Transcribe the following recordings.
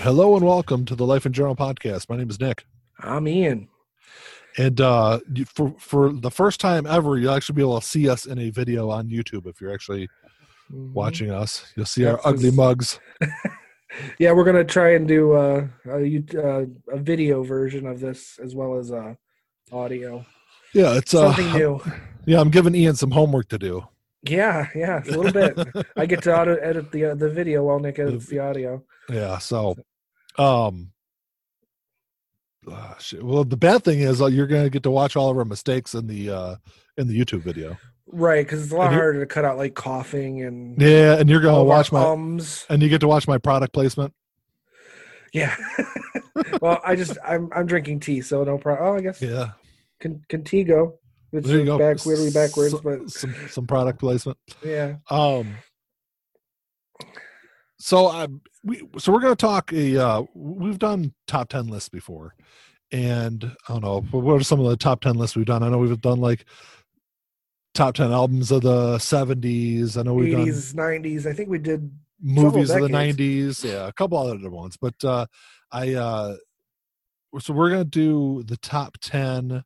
Hello and welcome to the Life in General podcast. My name is Nick, I'm Ian. and uh, for for the first time ever, you'll actually be able to see us in a video on YouTube if you're actually Mhm. watching us. You'll see our ugly mugs. Yeah, we're gonna try and do uh, a uh, a video version of this as well as uh, audio. Yeah, it's uh, Something new. yeah. I'm giving Ian some homework to do. Yeah, yeah, a little bit. I get to auto edit the uh, the video while Nick edits the audio. Yeah, so um uh, well the bad thing is uh, you're going to get to watch all of our mistakes in the uh in the YouTube video. Right, because it's a lot harder to cut out like coughing and Yeah, and you're going to watch my ums. and you get to watch my product placement. Yeah. well, I just I'm I'm drinking tea, so no problem. Oh, I guess Yeah. Con- Contigo. Which There you go. back weirdly backwards, but some some product placement. yeah. Um so I we so we're going to talk a uh we've done top 10 lists before. And I don't know, what are some of the top 10 lists we've done? I know we've done like top 10 albums of the 70s. I know we've done nineties. I think we did movies of the 90s yeah a couple other ones but uh i uh so we're gonna do the top 10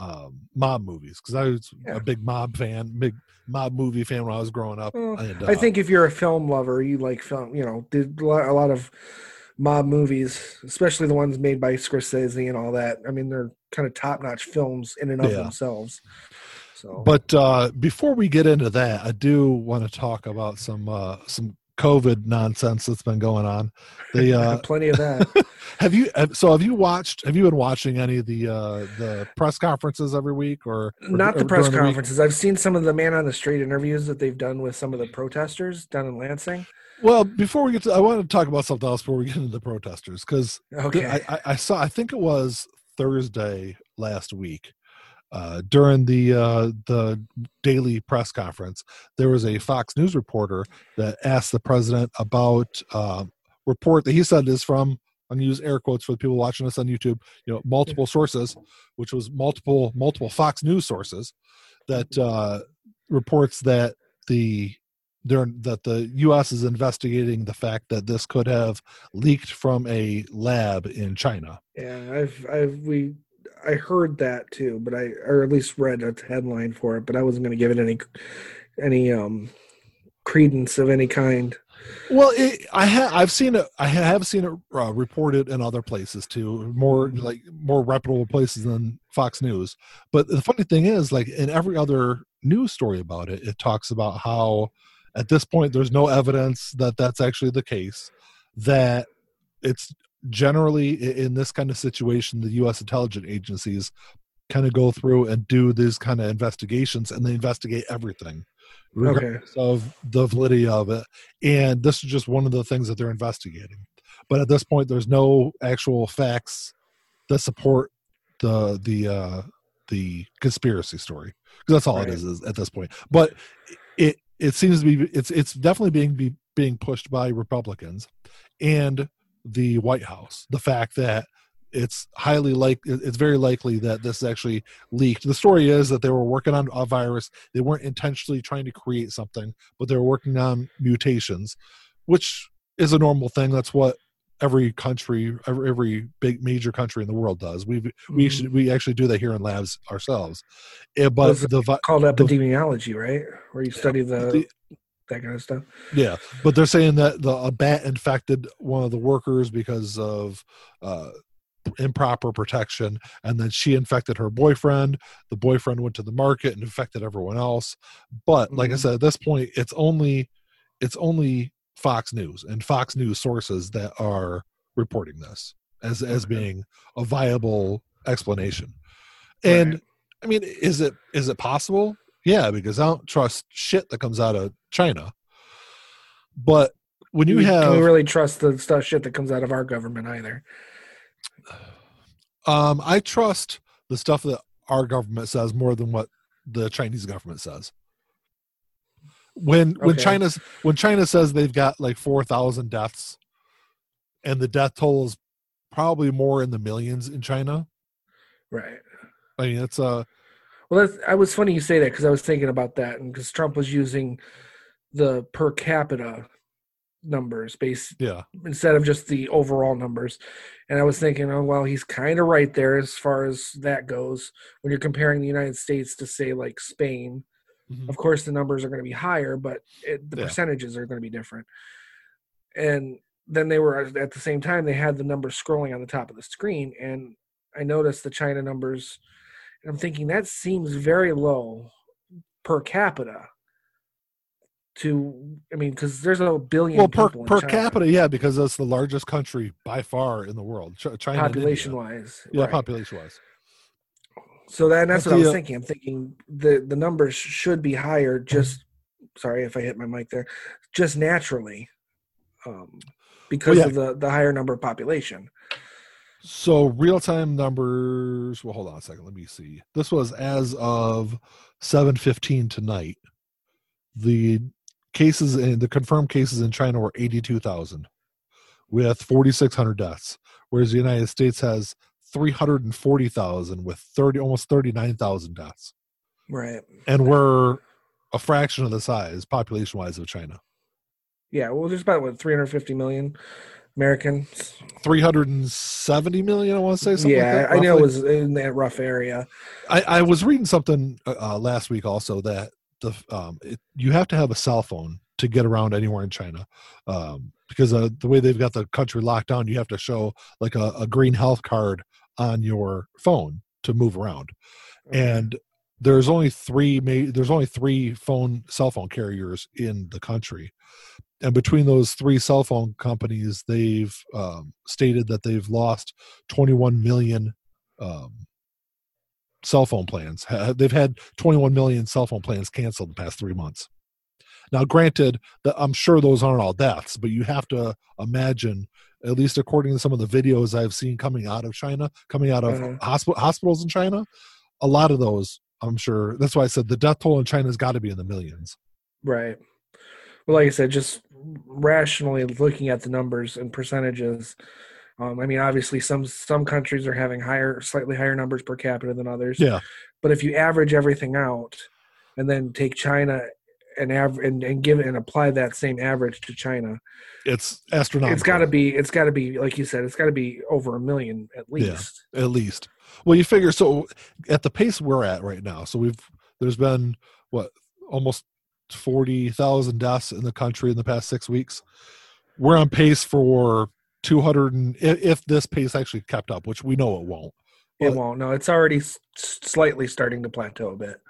um mob movies because i was Yeah. a big mob fan big mob movie fan when i was growing up Well, and, I uh, think if you're a film lover, you like film. You know, did a lot, a lot of mob movies, especially the ones made by Scorsese and all that. I mean, they're kind of top notch films in and of Yeah. themselves. So, but uh before we get into that i do want to talk about some uh some covid nonsense that's been going on the uh plenty of that. have you so have you watched have you been watching any of the uh the press conferences every week or, or Not the or press conferences. I've seen some of the man on the street interviews that they've done with some of the protesters down in Lansing. Well, before we get to, I want to talk about something else before we get into the protesters because Okay. I, I, I saw, I think it was Thursday last week, uh, during the uh, the daily press conference, there was a Fox News reporter that asked the president about uh, report that he said is from. I'm gonna use air quotes for the people watching us on YouTube. You know, multiple sources, which was multiple multiple Fox News sources, that uh, reports that the that the U.S. is investigating the fact that this could have leaked from a lab in China. Yeah, I've I've we I heard that too, but I or at least read a headline for it, but I wasn't going to give it any any um credence of any kind. Well, it, I have I've seen it. I have seen it uh, reported in other places too, more like more reputable places than Fox News. But the funny thing is, like in every other news story about it, it talks about how at this point there's no evidence that that's actually the case. That it's generally in this kind of situation, the U.S. intelligence agencies kind of go through and do these kind of investigations, and they investigate everything, regardless of the validity of it. And this is just one of the things that they're investigating. But at this point there's no actual facts that support the the uh the conspiracy story because that's all it is is, is at this point. But it it seems to be it's it's definitely being be, being pushed by republicans. And the white house the fact that it's highly like it's very likely that this actually leaked. The story is that they were working on a virus. They weren't intentionally trying to create something but they were working on mutations which is a normal thing. That's what every country every, every big major country in the world does. We we Mhm. should we actually do that here in labs ourselves. Eh, but the called epidemiology, right? Where you study the, the- that kind of stuff. yeah but they're saying that the a bat infected one of the workers because of uh improper protection and then she infected her boyfriend the boyfriend went to the market and infected everyone else but like i Mhm. said at this point it's only it's only fox news and fox news sources that are reporting this as as being a viable explanation and Right. i mean is it is it possible yeah because i don't trust shit that comes out of china but when you we, have we really trust the stuff shit that comes out of our government either? Um, I trust the stuff that our government says more than what the Chinese government says. When when Okay. China's when China says they've got like four thousand deaths, and the death toll is probably more in the millions in China. Right. I mean, it's uh Well, that's, I was funny you say that because I was thinking about that, and because Trump was using the per capita numbers based Yeah. instead of just the overall numbers. And I was thinking, oh well, he's kind of right there as far as that goes. When you're comparing the United States to say like Spain, Mhm. of course the numbers are going to be higher, but it, the Yeah. percentages are going to be different. And then they were at the same time they had the numbers scrolling on the top of the screen, and I noticed the China numbers, and I'm thinking that seems very low per capita. To I mean, because there's a billion Well, per per China, capita, yeah, because that's the largest country by far in the world. China, population wise. Yeah, right. population wise. So that, that's what I was uh, thinking. I'm thinking the the numbers should be higher. Just sorry if I hit my mic there. Just naturally, um, because yeah. of the the higher number of population. So real time numbers. Well, hold on a second. Let me see. This was as of seven fifteen tonight. The cases and the confirmed cases in China were eighty two thousand, with forty six hundred deaths, whereas the United States has three hundred and forty thousand with thirty almost thirty nine thousand deaths, Right. and we're a fraction of the size population wise of China. Yeah. Well, there's about what 350 million Americans. Three hundred and seventy million. I want to say something. like yeah, that, I know it was in that rough area. I, I was reading something uh, uh, last week also that the um, it, you have to have a cell phone to get around anywhere in China um, because uh, the way they've got the country locked down, you have to show like a, a green health card on your phone to move around. And there's only three there's only three phone cell phone carriers in the country and between those three cell phone companies they've um, stated that they've lost 21 million um, cell phone plans they've had 21 million cell phone plans canceled the past three months now granted that i'm sure those aren't all deaths but you have to imagine at least according to some of the videos i've seen coming out of china coming out of Uh-huh. hospi- hospitals in china a lot of those i'm sure that's why i said the death toll in china has got to be in the millions Right. Well, like I said, just rationally looking at the numbers and percentages. Um, I mean, obviously, some some countries are having higher, slightly higher numbers per capita than others. yeah But if you average everything out, and then take China and av- and, and give and apply that same average to China, it's astronomical it's got to be it's got to be like you said, it's got to be over a million at least. Yeah. at least well you figure so at the pace we're at right now so we've there's been what almost 40,000 deaths in the country in the past 6 weeks we're on pace for 200 and if, this pace actually kept up which we know it won't It won't. No, it's already s- slightly starting to plateau a bit.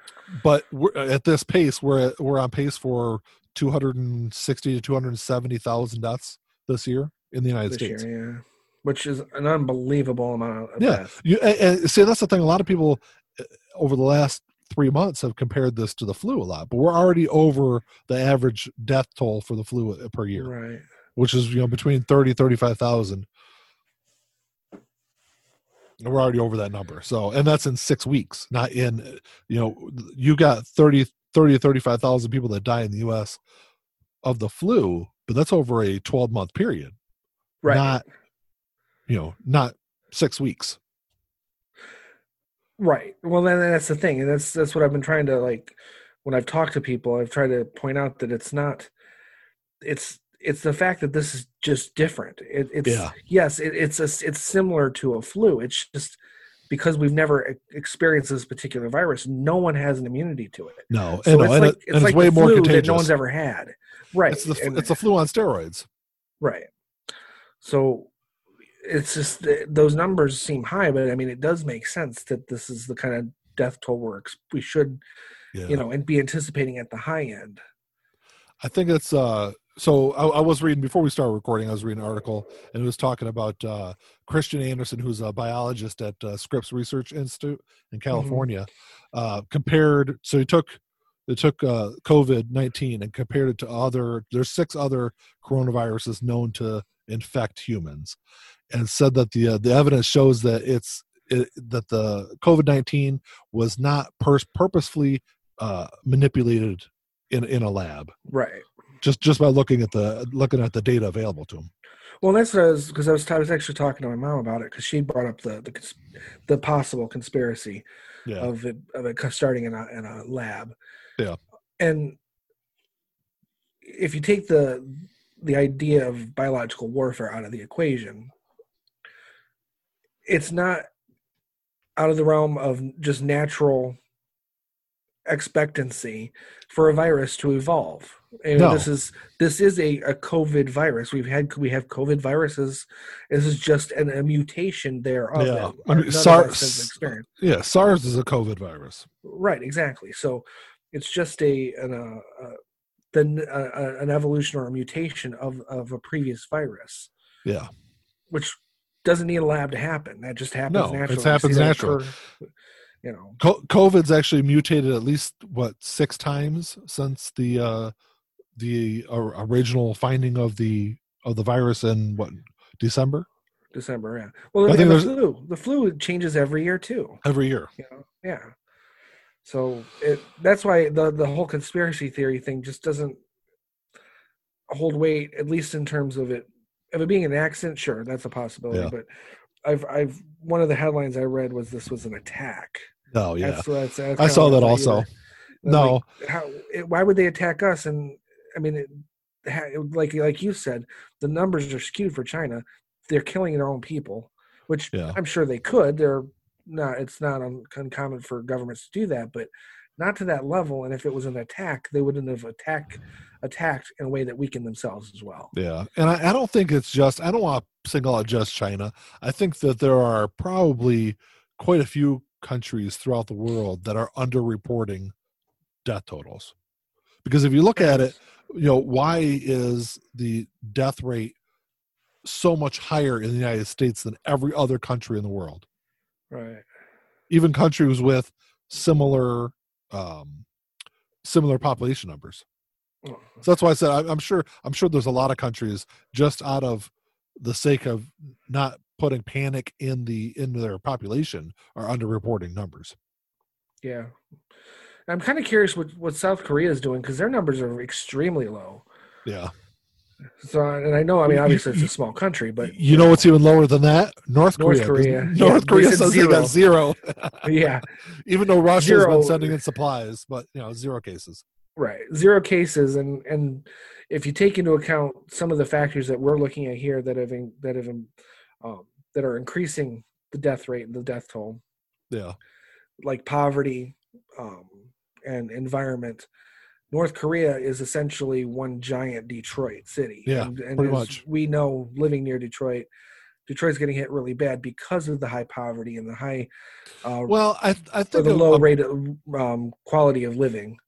but we're, at this pace we're at, we're on pace for 260 to 270,000 deaths this year in the United this States year, yeah. Which is an unbelievable amount of Yeah. death. You and, and see that's the thing. A lot of people uh, over the last three months have compared this to the flu a lot, but we're already over the average death toll for the flu uh, per year, Right. which is you know between 30 35,000. And We're already over that number. So, and that's in six weeks, not in, you know, you got 30, 30 to 35,000 people that die in the U.S. of the flu, but that's over a 12 month period, Right. not, you know, not six weeks. Right. Well, then that's the thing, and that's that's what I've been trying to like. When I've talked to people, I've tried to point out that it's not. It's it's the fact that this is just different. It, it's Yeah. yes, it, it's a, it's similar to a flu. It's just because we've never experienced this particular virus, no one has an immunity to it. No, So and, it's and, like it- it's and like way the more flu contagious. that no one's ever had. Right. It's the and- it's a flu on steroids. Right. So it's just those numbers seem high, but I mean, it does make sense that this is the kind of death toll works. We should, Yeah. you know, and be anticipating at the high end. I think it's uh so I, I was reading before we started recording, I was reading an article and it was talking about uh Kristian Andersen, who's a biologist at uh, Scripps Research Institute in California, uh compared so he took they took uh COVID nineteen and compared it to other there's six other coronaviruses known to infect humans and said that the uh, the evidence shows that it's it, that the COVID nineteen was not pers- purposefully uh, manipulated in in a lab Right. just just by looking at the looking at the data available to them. Well, that's what I was because I was I was actually talking to my mom about it because she brought up the the, the possible conspiracy Yeah, of it of it starting in a in a lab. Yeah. And if you take the the idea of biological warfare out of the equation, it's not out of the realm of just natural expectancy for a virus to evolve. And No. this is this is a, a COVID virus. We've had we have COVID viruses. This is just an, a mutation thereof. Yeah. that I mean, of SARS-. Yeah, SARS is a COVID virus. Right, exactly. So it's just a an uh, uh, the uh, an evolution or a mutation of of a previous virus, Yeah. which doesn't need a lab to happen. That just happens No, it naturally. We happens naturally. You know, Co- COVID's actually mutated at least what six times since the uh, the or- original finding of the of the virus in what December December. Yeah. Well, I think the there's- flu. The flu changes every year too. every year. You know. Yeah. So it that's why the the whole conspiracy theory thing just doesn't hold weight, at least in terms of it of it being an accident. Sure, that's a possibility, Yeah. but I've I've one of the headlines I read was this was an attack. Oh yeah, That's, that's, that's I saw that also. No, like, how it, why would they attack us? And I mean, it, ha- like like you said, the numbers are skewed for China. They're killing their own people, which Yeah. I'm sure they could. They're not. It's not uncommon for governments to do that, but not to that level. And if it was an attack, they wouldn't have attack attacked in a way that weakened themselves as well. yeah, and I, I don't think it's just. I don't want to single out just China. I think that there are probably quite a few countries throughout the world that are underreporting death totals. Because if you look at it, you know, why is the death rate so much higher in the United States than every other country in the world? Right. Even countries with similar um similar population numbers. So that's why I said I, I'm sure I'm sure there's a lot of countries just out of the sake of not putting panic in the in their population are underreporting numbers. Yeah. I'm kind of curious what, what South Korea is doing because their numbers are extremely low. Yeah. So, and I know, I mean, obviously it's a small country, but You know what's even lower than that? North Korea. North Korea. North Yeah, Korea says they got zero. yeah, even though Russia zero. been sending in supplies, but you know, zero cases. right, zero cases, and and if you take into account some of the factors that we're looking at here that have in, that have um, that are increasing the death rate and the death toll, Yeah. like poverty um, and environment. North Korea is essentially one giant Detroit city. Yeah, and, and pretty much. We know living near Detroit, Detroit's getting hit really bad because of the high poverty and the high, uh, Well, I I think the low a- rate of um, quality of living.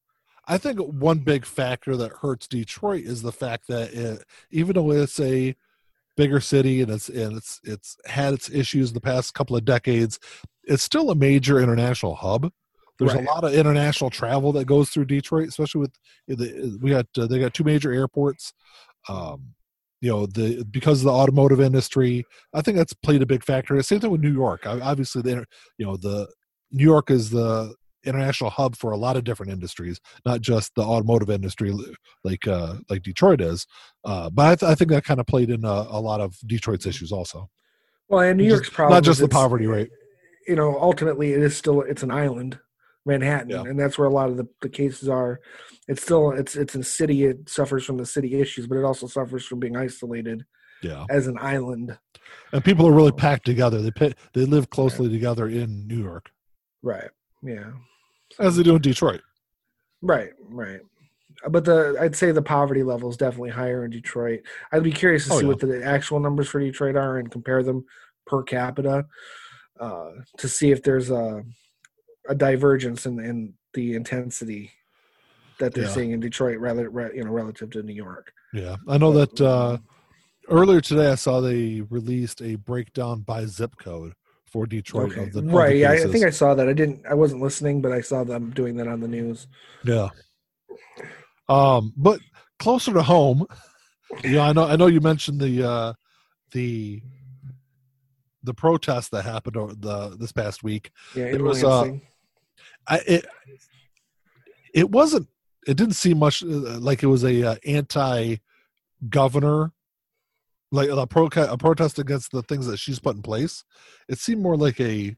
I think one big factor that hurts Detroit is the fact that it, even though it's a bigger city and it's and it's it's had its issues in the past couple of decades, it's still a major international hub. There's Right. a lot of international travel that goes through Detroit, especially with the we got uh, they got two major airports. Um, you know the because of the automotive industry, I think that's played a big factor. Same thing with New York. Obviously, the you know the New York is the international hub for a lot of different industries, not just the automotive industry like uh, like Detroit is. Uh, but I, th- I think that kind of played in a, a lot of Detroit's issues also. Well, and New Just- York's problem not just the poverty rate. You know, ultimately, it is still it's an island, Manhattan, Yeah. and that's where a lot of the, the cases are. It's still it's it's a city. It suffers from the city issues, but it also suffers from being isolated Yeah, as an island. and people are really packed together. They pay, they live closely together in New York, Right. Yeah. as they do in Detroit. Right. Right. But the I'd say the poverty level is definitely higher in Detroit. I'd be curious to Oh, see yeah. what the actual numbers for Detroit are and compare them per capita uh, to see if there's a a divergence in, in the intensity that they're Yeah. seeing in Detroit, rather you know relative to New York. Yeah, I know that uh, earlier today I saw they released a breakdown by zip code for Detroit Okay. of the right. Yeah, I, think I saw that. I didn't. I wasn't listening, but I saw them doing that on the news. Yeah. Um, but closer to home, you know, I know I know you mentioned the uh the the protest that happened over the this past week. Yeah, It was, uh. I it it wasn't it didn't seem much uh, like it was a uh, anti governor like a, pro- a protest against the things that she's put in place. It seemed more like a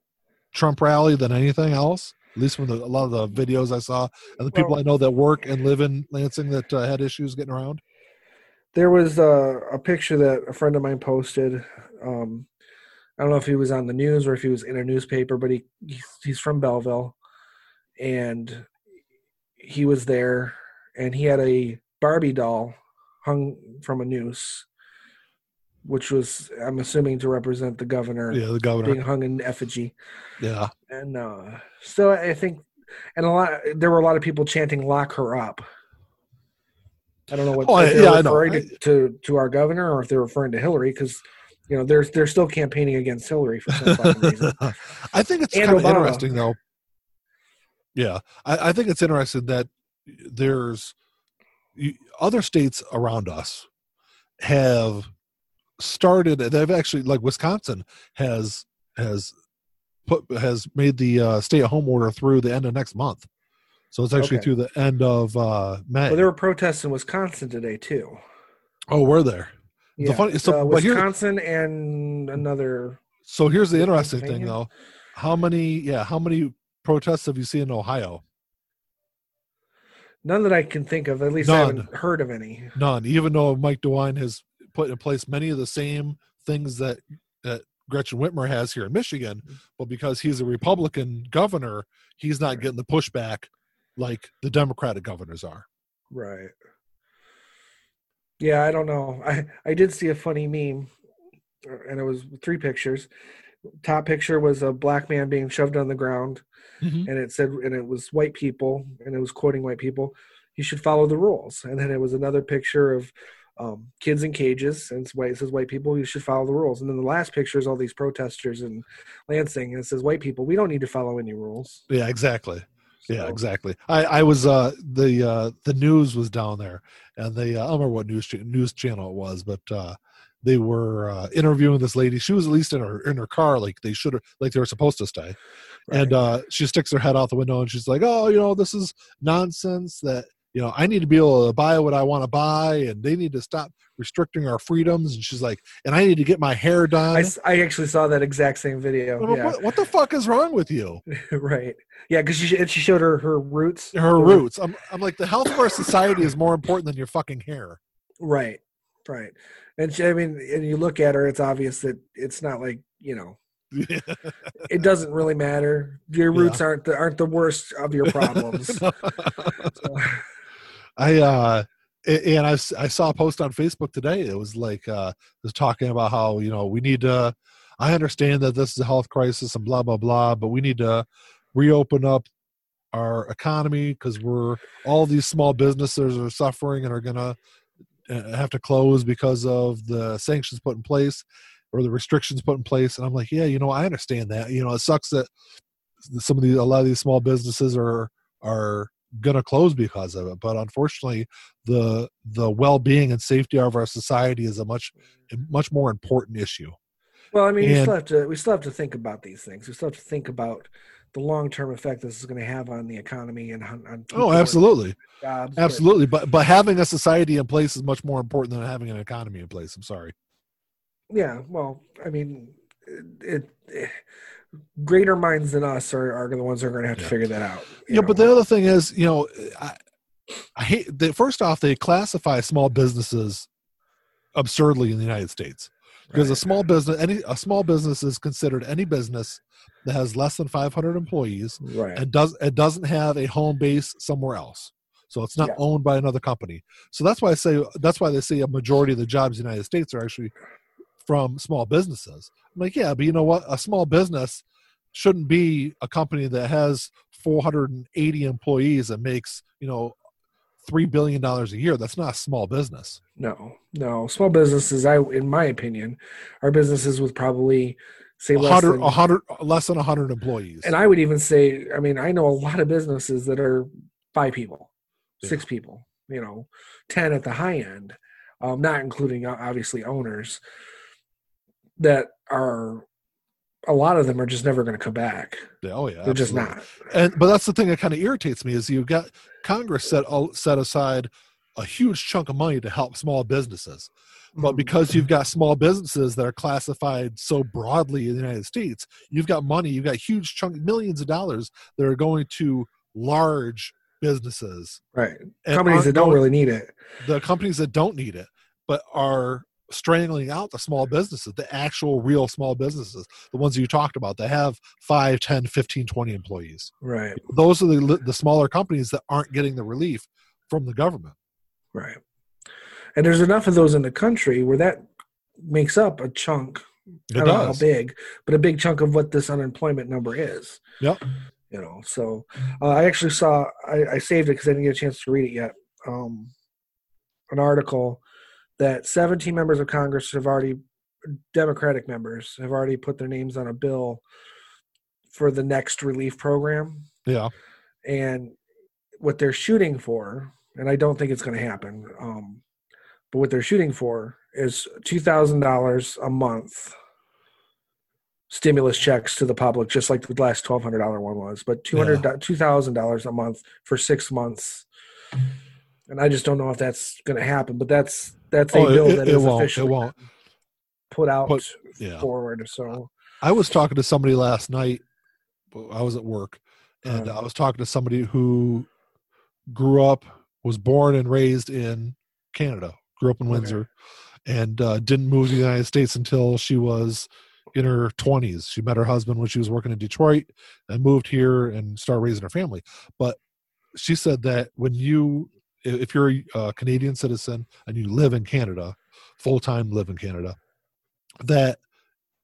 Trump rally than anything else. At least from the, a lot of the videos I saw, and the people Well- I know that work and live in Lansing that uh, had issues getting around. There was a, a picture that a friend of mine posted. Um, I don't know if he was on the news or if he was in a newspaper, but he he's from Belleville, and he was there, and he had a Barbie doll hung from a noose, which was I'm assuming to represent the governor Yeah, the governor. being hung in effigy. Yeah. And uh, so I think, and a lot there were a lot of people chanting "lock her up." I don't know what Oh, I- they're yeah, referring to, to to our governor or if they're referring to Hillary because you know they're they're still campaigning against Hillary for some fucking reason. I think it's kind of interesting, though. Yeah, I, I think it's interesting that there's other states around us have started. They've actually, like Wisconsin, has has put has made the uh, stay-at-home order through the end of next month. So it's actually Okay. through the end of uh, May. Well, there were protests in Wisconsin today too. oh, we're there. The funny- so- uh, but here- Wisconsin and another. So here's the interesting thing, though. How many? Yeah, how many protests have you seen in Ohio? None that I can think of. At least I haven't heard of any. None. Even though Mike DeWine has put in place many of the same things that that Gretchen Whitmer has here in Michigan, mm-hmm. but because he's a Republican governor, he's not getting the pushback like the Democratic governors are. Right. Yeah, I don't know. I I did see a funny meme, and it was three pictures. Top picture was a black man being shoved on the ground, Mhm. and it said, and it was white people, and it was quoting white people. You should follow the rules. And then it was another picture of um, kids in cages, and it's white. It says white people, you should follow the rules. And then the last picture is all these protesters in Lansing, and it says white people, we don't need to follow any rules. Yeah, exactly. Yeah, exactly. I, I was uh the uh the news was down there, and the uh, I don't remember what news news channel it was, but uh they were uh, interviewing this lady. She was at least in her in her car, like they should have, like they were supposed to stay. And uh she sticks her head out the window and she's like, "Oh, you know, this is nonsense. That you know, I need to be able to buy what I want to buy, and they need to stop restricting our freedoms." And she's like, "And I need to get my hair done." I actually saw that exact same video. I'm Yeah. what, what the fuck is wrong with you? right. Yeah, because she sh- she showed her her roots. Her roots. I'm, I'm like, the health of our society is more important than your fucking hair. Right. Right. And she, I mean, and you look at her, it's obvious that it's not like you know, it doesn't really matter. Your Yeah. roots aren't the aren't the worst of your problems. So, I uh and I saw a post on Facebook today. It was like uh it was talking about how you know we need to. I understand that this is a health crisis and blah blah blah, but we need to reopen up our economy because we're all these small businesses are suffering and are gonna Uh, have to close because of the sanctions put in place or the restrictions put in place. And I'm like, yeah, you know, I understand that. You know, it sucks that some of these a lot of these small businesses are are gonna close because of it. But unfortunately, the the well being and safety of our society is a much much more important issue. well, I mean, And- still have to we still have to think about these things. We still have to think about the long term effect this is going to have on the economy and on, on Oh, absolutely, jobs. absolutely. But but having a society in place is much more important than having an economy in place. I'm sorry. Yeah, well, I mean, it, it greater minds than us are, are the ones that are going to have to figure that out. Yeah, but the other thing is, you know, I, I hate. They, first off, they classify small businesses absurdly in the United States because a small business, any a small business is considered any business that has less than 500 employees right, and does it doesn't have a home base somewhere else. So it's not Yeah. owned by another company. So that's why I say that's why they say a majority of the jobs in the United States are actually from small businesses. I'm like, yeah, but you know what? A small business shouldn't be a company that has 480 employees and makes, you know, three billion dollars a year. That's not a small business. no, no, small businesses. I, in my opinion, are businesses with probably say less than, a hundred, less than a hundred employees. and I would even say, I mean, I know a lot of businesses that are five people, Yeah. six people, you know, ten at the high end, um, not including obviously owners that are. A lot of them are just never going to come back. Yeah, oh yeah, They're just not. and but that's the thing that kind of irritates me is you've got Congress set set aside a huge chunk of money to help small businesses, but mm. because you've got small businesses that are classified so broadly in the United States, you've got money, you've got huge chunk, millions of dollars that are going to large businesses, right companies that don't really need it. the companies that don't need it. but are strangling out the small businesses, the actual real small businesses, the ones you talked about that have 5, 10, 15, 20 employees. Right. Those are the the smaller companies that aren't getting the relief from the government. Right. And there's enough of those in the country where that makes up a chunk. It I don't know how big, but a big chunk of what this unemployment number is. Yep. You know, so uh, I actually saw, I, I saved it because I didn't get a chance to read it yet. Um, an article that 17 members of Congress have already, Democratic members, have already put their names on a bill for the next relief program. Yeah. and what they're shooting for, and I don't think it's going to happen, um, but what they're shooting for is two thousand dollars a month stimulus checks to the public, just like the last twelve hundred dollar one was, but two hundred two thousand dollars a month for six months. And I just don't know if that's going to happen, but that's that's a Oh, it- bill it- that it is won't. It officially won't. put out Put- yeah. forward. So I was talking to somebody last night. I was at work, and Uh-huh. I was talking to somebody who grew up, was born and raised in Canada, grew up in Okay. Windsor, and uh, didn't move to the United States until she was in her 20s. She met her husband when she was working in Detroit and moved here and started raising her family. But she said that when you, if you're a uh, Canadian citizen and you live in Canada, full time live in Canada, that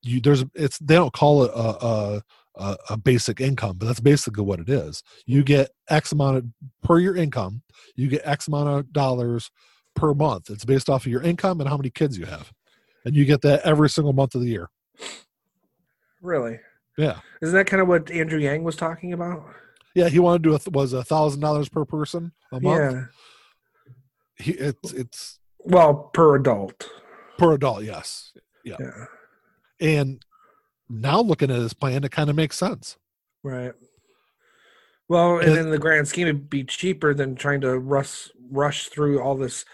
you there's it's they don't call it a, a a a basic income, but that's basically what it is. You get X amount of per your income, you get X amount of dollars per month. It's based off of your income and how many kids you have, and you get that every single month of the year. really, Yeah, isn't that kind of what Andrew Yang was talking about? yeah. He wanted to do a, was a thousand dollars per person a month. Yeah. He, it's it's Well, per adult. per adult, yes. Yeah. And now looking at his plan, it kind of makes sense. Right. Well, and And- in the grand scheme, it'd be cheaper than trying to rush rush through all this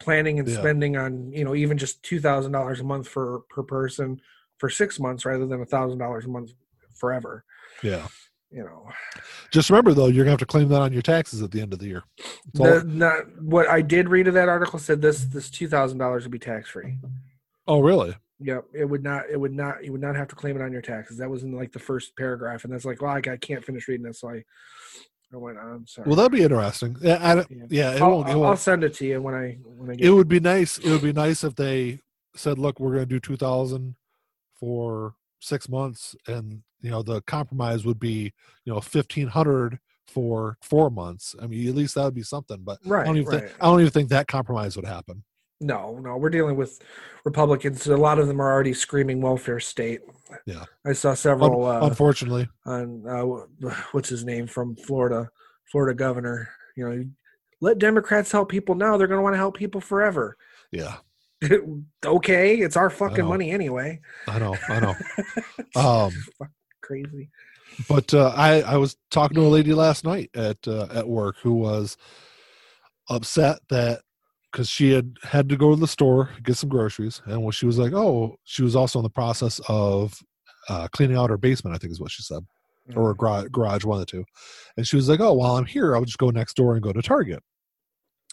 planning and Yeah. spending on you know even just two thousand dollars a month for per person for six months rather than a thousand dollars a month forever. Yeah. You know, Just remember though, you're gonna have to claim that on your taxes at the end of the year. The, not what I did read of that article said this this two thousand dollars would be tax free. oh, really? Yep, it would not. It would not. You would not have to claim it on your taxes. That was in like the first paragraph, and that's like, well, I, I can't finish reading this, so I, I went on. Sorry. Well, that'd be interesting. Yeah, I don't, Yeah. yeah. It I'll, won't. It I'll- I'll send it to you when I when I get. It would be nice. It would be nice if they said, "Look, we're going to do two thousand for six months," and you know the compromise would be you know fifteen hundred for four months. I mean, at least that would be something. But I right, don't even right. think I don't even think that compromise would happen. No, no, we're dealing with Republicans. A lot of them are already screaming welfare state. Yeah. I saw several uh, Unfortunately, on uh, what's his name from Florida, Florida governor. You know, let Democrats help people now. They're going to want to help people forever. yeah. okay, it's our fucking money anyway. I know. I know. Um, crazy. but uh, I I was talking to a lady last night at uh, at work who was upset that because she had had to go to the store get some groceries and when she was like oh she was also in the process of uh, cleaning out her basement I think is what she said or a garage, garage one of the two. And she was like oh while I'm here I'll just go next door and go to Target.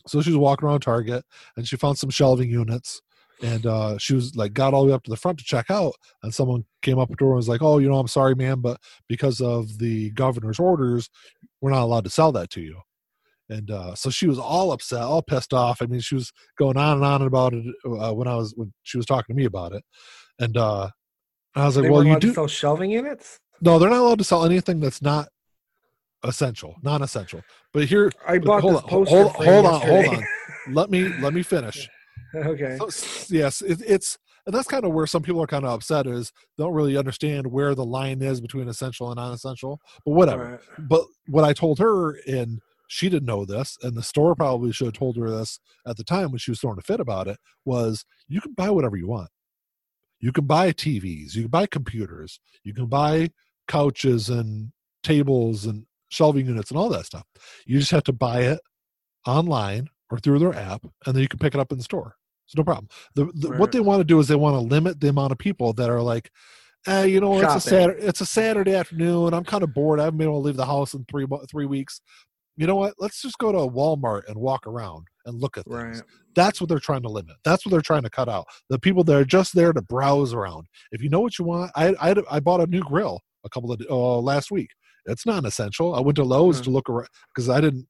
So she was walking around Target and she found some shelving units and uh, she was like got all the way up to the front to check out and someone came up to her and was like oh you know i'm sorry ma'am but because of the governor's orders we're not allowed to sell that to you and uh, so she was all upset all pissed off i mean she was going on and on about it uh, when i was when she was talking to me about it and uh, i was like They well you do sell shelving units. no they're not allowed to sell anything that's not essential non-essential but here I bought hold this on, poster. hold- hold on, hold yesterday. let me let me finish okay. so, yes, it, it's and that's kind of where some people are kind of upset is don't really understand where the line is between essential and non-essential. But whatever. Alright. But what I told her, and she didn't know this, and the store probably should have told her this at the time when she was throwing a fit about it, was you can buy whatever you want. You can buy TVs, you can buy computers, you can buy couches and tables and shelving units and all that stuff. You just have to buy it online or through their app, and then you can pick it up in the store. It's no problem. The, the, What they want to do is they want to limit the amount of people that are like, eh, you know, it's a Saturday, it's a Saturday afternoon. I'm kind of bored. I haven't been able to leave the house in three three weeks. You know what? Let's just go to Walmart and walk around and look at things. Right. That's what they're trying to limit. That's what they're trying to cut out. The people that are just there to browse around. If you know what you want, I I, I bought a new grill a couple of uh, last week. It's not essential. I went to Lowe's Hmm. to look around because I didn't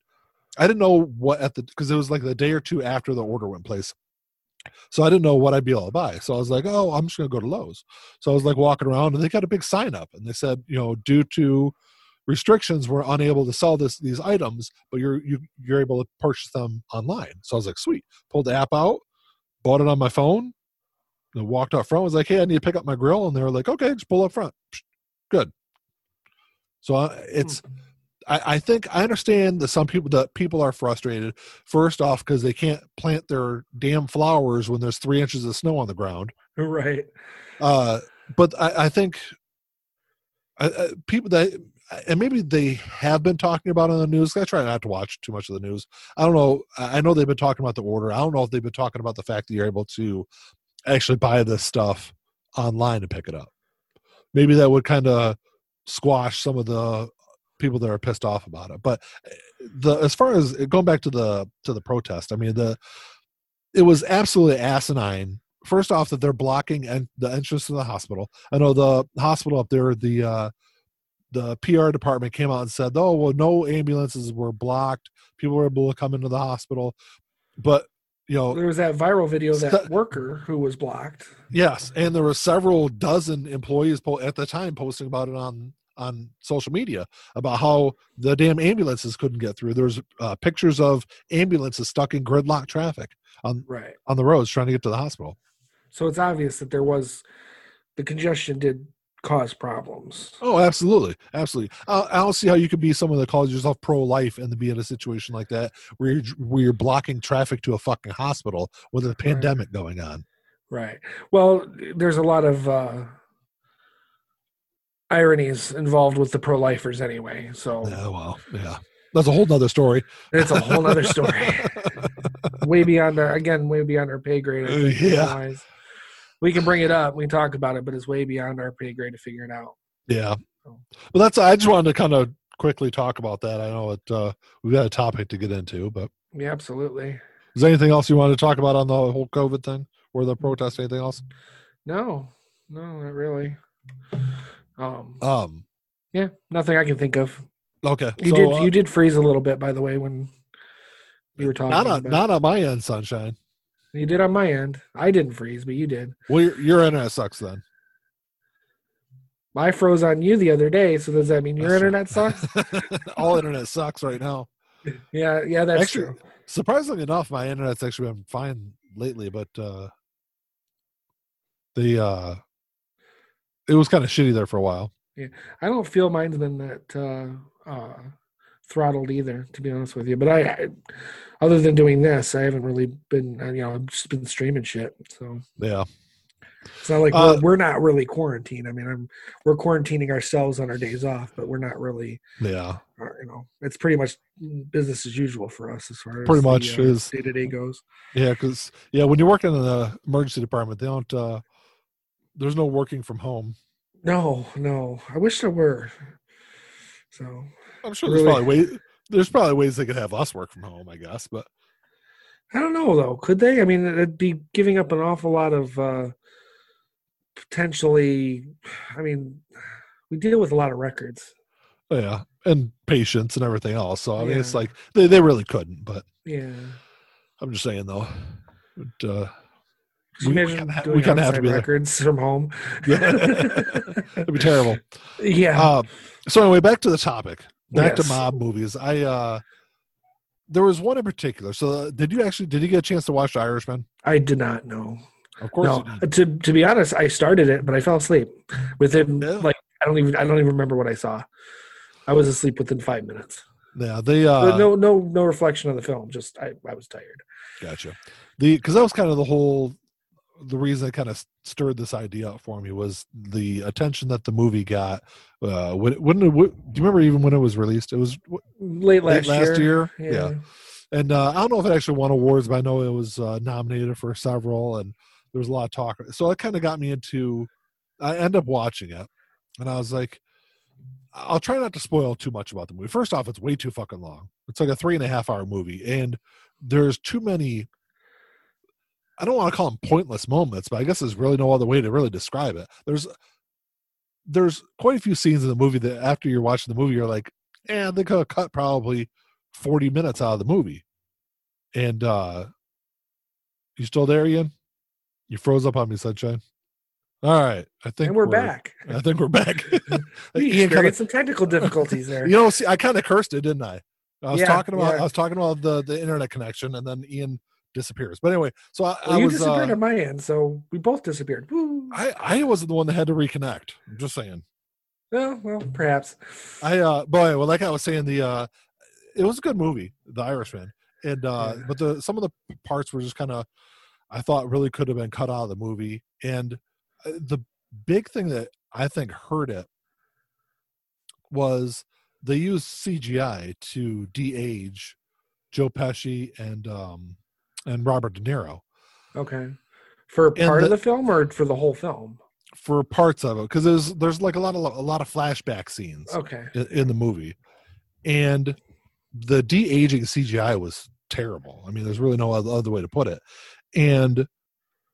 I didn't know what at the because it was like the day or two after the order went place. So I didn't know what I'd be able to buy. So I was like, oh, I'm just gonna go to Lowe's. So I was like walking around and they got a big sign up and they said, you know, due to restrictions, we're unable to sell this these items, but you're you, you're able to purchase them online. So I was like, sweet. Pulled the app out, bought it on my phone, and walked out front. Was like, hey, I need to pick up my grill, and they were like, okay, just pull up front. Good. So uh, it's. I, I think I understand that some people that people are frustrated. First off, because they can't plant their damn flowers when there's three inches of snow on the ground. Right. Uh, but I, I think I, people that and maybe they have been talking about on the news. I try not to watch too much of the news. I don't know. I I know they've been talking about the order. I don't know if they've been talking about the fact that you're able to actually buy this stuff online and pick it up. Maybe that would kind of squash some of the people that are pissed off about it. But eh, the as far as going back to the to the protest, I mean the it was absolutely asinine. First off, that they're blocking en- the entrance to the hospital. I know the hospital up there, the uh, the PR department came out and said, "Oh, well, no ambulances were blocked. People were able to come into the hospital." But you know, There was that viral video of that worker who was blocked. Yes, and there were several dozen employees po- at the time posting about it on on social media about how the damn ambulances couldn't get through. There's uh, pictures of ambulances stuck in gridlock traffic on Right. on the roads trying to get to the hospital. So it's obvious that there was the congestion did cause problems. Oh, absolutely, absolutely. Uh, I don't see how you could be someone that calls yourself pro life and to be in a situation like that where you're where you're blocking traffic to a fucking hospital with a pandemic going on. Right. Well, there's a lot of uh, ironies involved with the pro-lifers anyway. So Yeah, well, yeah, that's a whole nother story. it's a whole other story. way beyond our again, way beyond our pay grade. Think, Yeah. otherwise. We can bring it up, we can talk about it, but it's way beyond our pay grade to figure it out. Yeah. So. But that's I just wanted to kind of quickly talk about that. I know it uh we've got a topic to get into, but Yeah, absolutely. is there anything else you wanted to talk about on the whole COVID thing or the protest, anything else? No, no, not really. Um, Um yeah, nothing I can think of. okay. You so, did uh, you did freeze a little bit, by the way, when you were talking. not on not on my end, sunshine. You did on my end. I didn't freeze, but you did. Well your, your internet sucks then. I froze on you the other day, so does that mean your That's true. internet sucks? All internet sucks right now. yeah, yeah, that's Actually, true. Surprisingly enough, my internet's actually been fine lately, but uh the uh it was kind of shitty there for a while. Yeah, I don't feel mine's been that uh, uh, throttled either, to be honest with you. But I, I, other than doing this, I haven't really been. uh, You know, I've just been streaming shit. So Yeah. it's not like Uh, we're, we're not really quarantined. I mean, I'm we're quarantining ourselves on our days off, but we're not really. Yeah. uh, You know, it's pretty much business as usual for us as far as Pretty much is. day to day goes. Yeah, because yeah, when you're working in the emergency department, they don't. uh There's no working from home. No, no, I wish there were. So I'm sure there's Really? probably ways. There's probably ways they could have us work from home, I guess. But I don't know though. Could they? I mean, it'd be giving up an awful lot of uh potentially. I mean, we deal with a lot of records. yeah, and patients and everything else. So I mean, it's like they they really couldn't. But Yeah. I'm just saying though. But, uh, We- we imagine kinda ha- we kinda have to be there. records from home. Yeah, it'd be terrible. yeah. Uh, so anyway, back to the topic. Back Yes. to mob movies. I uh there was one in particular. So uh, did you actually did you get a chance to watch The Irishman? I did not know. Of course. No, to to be honest, I started it, but I fell asleep within Yeah. like I don't even I don't even remember what I saw. I was asleep within five minutes. Yeah, they uh no no no reflection on the film. Just I, I was tired. Gotcha. The because that was kind of the whole the reason it kind of stirred this idea up for me was the attention that the movie got. Uh, when when it, what, do you remember even when it was released? It was what, Late last, late last year. year. Yeah. and uh, I don't know if it actually won awards, but I know it was uh, nominated for several, and there was a lot of talk. So it kind of got me into. I end up watching it, and I was like, I'll try not to spoil too much about the movie. First off, it's way too fucking long. It's like a three and a half hour movie, and there's too many I don't want to call them pointless moments, but I guess there's really no other way to really describe it. There's there's quite a few scenes in the movie that after you're watching the movie, you're like, eh, they could have cut probably 40 minutes out of the movie. And uh you still there, Ian? You froze up on me, sunshine. All right, I think and we're, back. I think we're back. we Ian kinda- some technical difficulties there. you know, see, I kind of cursed it, didn't I? I was Yeah, talking about yeah. I was talking about the the internet connection, and then Ian disappears. But anyway, so I, Well, I you was disappeared uh, on my end, so we both disappeared. Woo. I I wasn't the one that had to reconnect. I'm just saying. Well, well, perhaps. I uh boy, well, like I was saying, the uh it was a good movie, The Irishman, and uh Yeah. but the some of the parts were just kind of I thought really could have been cut out of the movie, and uh, the big thing that I think hurt it was they used CGI to de-age Joe Pesci and um and Robert De Niro Okay. For part of the- the film or for the whole film? for parts of it because there's there's like a lot of a lot of flashback scenes. Okay. in, in the movie, and the de aging CGI was terrible. I mean, there's really no other, other way to put it, and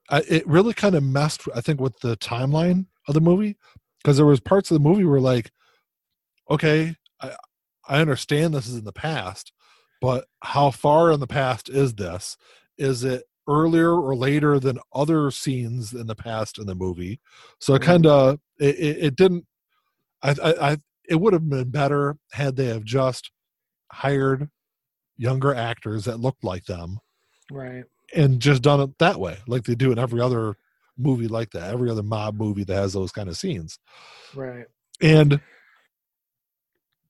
I, it really kind of messed, I think, with the timeline of the movie because there was parts of the movie where like, okay, I I understand this is in the past, but how far in the past is this? Is it earlier or later than other scenes in the past in the movie? So it kind of mm. it, it, it didn't. I, I, I it would have been better had they have just hired younger actors that looked like them Right. and just done it that way, like they do in every other movie like that, every other mob movie that has those kind of scenes. Right. And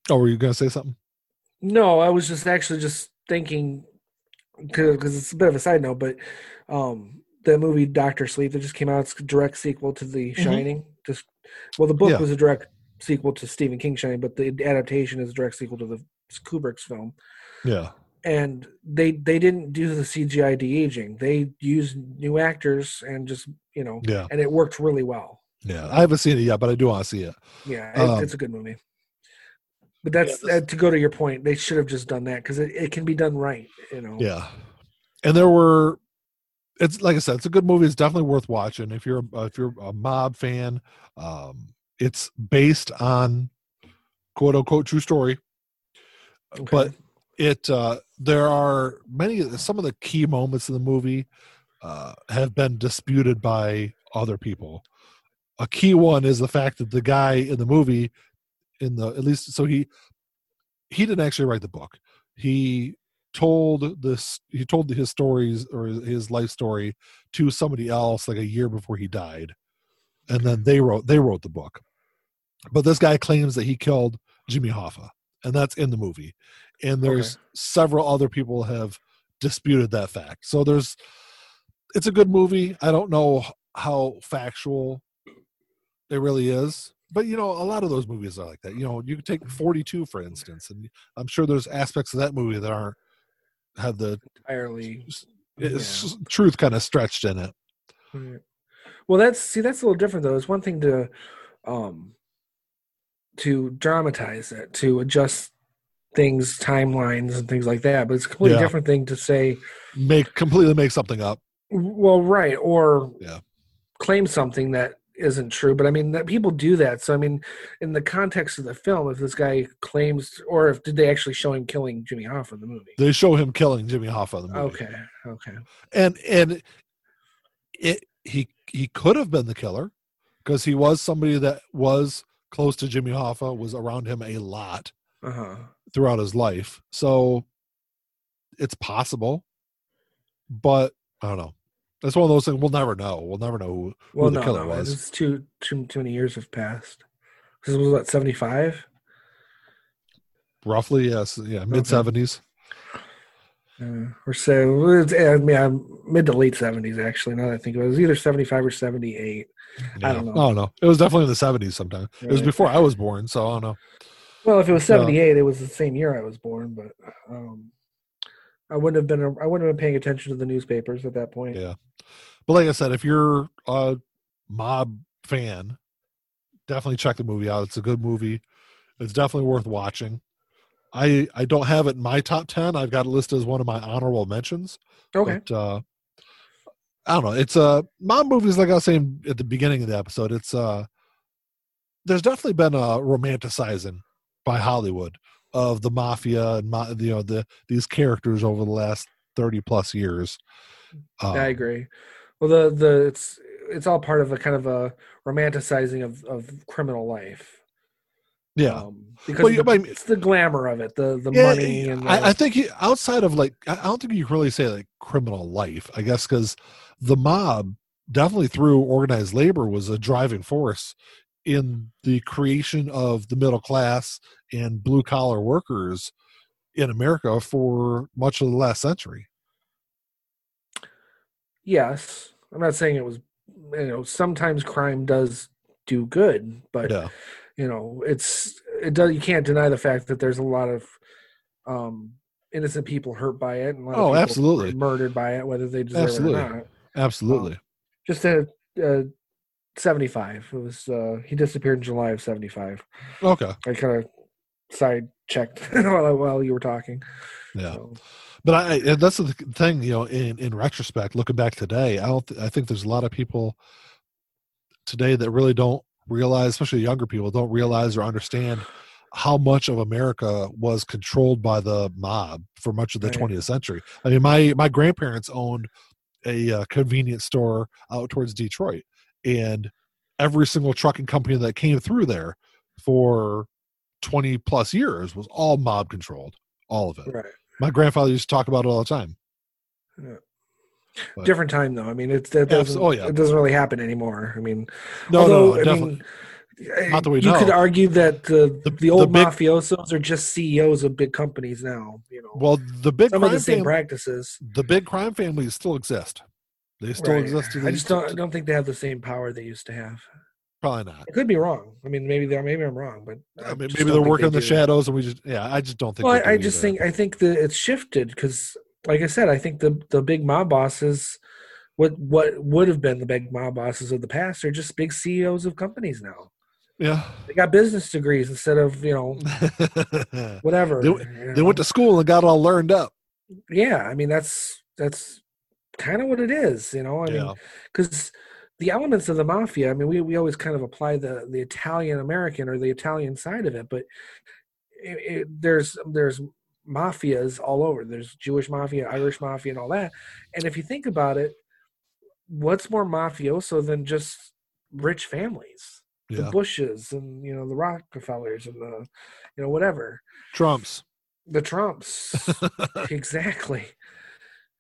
oh, were you gonna say something? No, I was just actually just thinking because it's a bit of a side note, but um, the movie Doctor Sleep that just came out, it's a direct sequel to The Shining. Just well, the book Mm-hmm. Yeah. was a direct sequel to Stephen King Shining, but the adaptation is a direct sequel to the Kubrick's film. Yeah, And they they didn't do the CGI de aging. They used new actors and just you know, yeah, and it worked really well. yeah. I haven't seen it yet, but I do want to see it. Yeah, it, Um, it's a good movie. But that's Yeah, this- uh, to go to your point. They should have just done that because it, it can be done right. You know. Yeah, and there were. It's like I said, it's a good movie. It's definitely worth watching if you're uh, if you're a mob fan. Um, it's based on quote unquote true story, Okay. but it uh, there are many some of the key moments in the movie uh, have been disputed by other people. A key one is the fact that the guy in the movie, in the at least so he he didn't actually write the book. He told this he told his stories or his life story to somebody else like a year before he died. And then they wrote they wrote the book. But this guy claims that he killed jimmy hoffa and that's in the movie. And there's several other people have disputed that fact. So there's it's a good movie. I don't know how factual it really is but you know a lot of those movies are like that you know you could take 42 for instance and i'm sure there's aspects of that movie that aren't have the entirely. it's truth kind of stretched in it Right. Well, that's see, that's a little different though. It's one thing to, um, to dramatize it, to adjust things, timelines, and things like that. But it's a completely Yeah. different thing to say, make completely make something up well, right, or Yeah. claim something that isn't true. But I mean, that people do that. So I mean, in the context of the film, if this guy claims, or if did they actually show him killing Jimmy Hoffa in the movie? they show him killing jimmy hoffa in the movie Okay, okay, and and it he he could have been the killer because he was somebody that was close to jimmy hoffa was around him a lot uh huh. throughout his life so it's possible but i don't know that's one of those things we'll never know we'll never know who, Well, the no, killer no, was. it's too too too many years have passed. This was what seventy five. roughly yes yeah mid 70s Uh, or so, uh, yeah, mid to late seventies. Actually, now that I think about it, it was either seventy five or seventy eight. I don't know. i don't know it was definitely in the 70s sometime it was before i was born so i don't know Well, if it was seventy eight, it was the same year I was born, but um, I wouldn't have been. I wouldn't have been paying attention to the newspapers at that point. Yeah. But like I said, if you're a mob fan, definitely check the movie out. It's a good movie. It's definitely worth watching. I I don't have it in my top ten. I've got it listed as one of my honorable mentions. Okay. But, uh, I don't know. It's uh mob movies, like I was saying at the beginning of the episode. It's uh, there's definitely been a romanticizing by Hollywood of the mafia and you know the these characters over the last thirty plus years. Um, I agree. Well, the the it's it's all part of a kind of a romanticizing of of criminal life. Yeah, um, because Well, you- the- but- it's the glamour of it, the the Yeah, money, and the, I, I think you, outside of like, I I don't think you can really say like criminal life. I guess because the mob definitely through organized labor was a driving force in the creation of the middle class and blue collar workers in America for much of the last century. yes, I'm not saying it was. You know, sometimes crime does do good, but Yeah, you know, it's it does. You can't deny the fact that there's a lot of um innocent people hurt by it, and a lot Oh, absolutely. murdered by it, whether they deserve Absolutely. it or not. absolutely. Just a. a 75 it was uh he disappeared in july of 75 Okay, i kind of side checked while, while you were talking yeah. so. But I, and that's the thing, you know, in, in retrospect, looking back today, I don't, th- I think there's a lot of people today that really don't realize, especially younger people, don't realize or understand how much of America was controlled by the mob for much of the Right. 20th century. I mean, my, my grandparents owned a uh, convenience store out towards Detroit, and every single trucking company that came through there for 20 plus years was all mob controlled, all of it. right My grandfather used to talk about it all the time. But- different time though i mean it's that doesn't, oh, yeah. it doesn't really happen anymore i mean No, although, no, I definitely. mean, Not that we you could argue that the, The- the, the old big- mafiosos are just CEOs of big companies now. You know, well, the big some of the same fam- practices. the big crime families still exist. They still Right. exist. I just don't. I don't think they have the same power they used to have. Probably not. I could be wrong. I mean, maybe they're maybe I'm wrong, but I mean, maybe they're working they in the shadows, and we just yeah. I just don't think. Well, they I, I just either. think I think that it's shifted because, like I said, I think the the big mob bosses, what what would have been the big mob bosses of the past, are just big CEOs of companies now. yeah. They got business degrees instead of you know whatever. They you they went to school and got all learned up. yeah i mean that's that's kind of what it is you know i Yeah. mean because the elements of the mafia i mean we, we always kind of apply the the italian american or the italian side of it but it, it, there's there's mafias all over there's jewish mafia irish mafia and all that and if you think about it what's more mafioso than just rich families the bushes and you know the rockefellers and the you know whatever Trumps. the Trumps, exactly.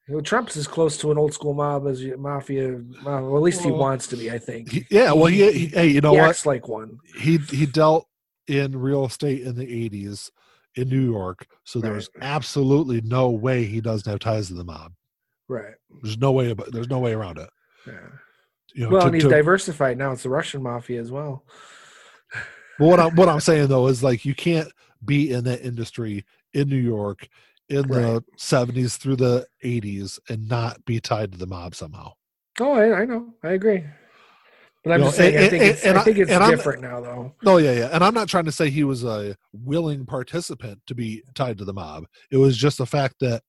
You know, Trump's as close to an old school mob as mafia. Well, at least he wants to be. I think. Yeah. Well, he, he hey, you know he what? acts like one. He he dealt in real estate in the '80s in New York, so there's absolutely no way he doesn't have ties to the mob. Right. There's no way. About, there's no way around it. Yeah. You know, Well, to- and he's to- diversified now. It's the Russian mafia as well. But what I'm what I'm saying though is like you can't be in that industry in New York in the 70s through the 80s and not be tied to the mob somehow. Oh, I, I know. I agree. But I'm You know, just saying. I think and- it's. and I think it's and different now, though. No, yeah, yeah. And I'm not trying to say he was a willing participant to be tied to the mob. It was just the fact that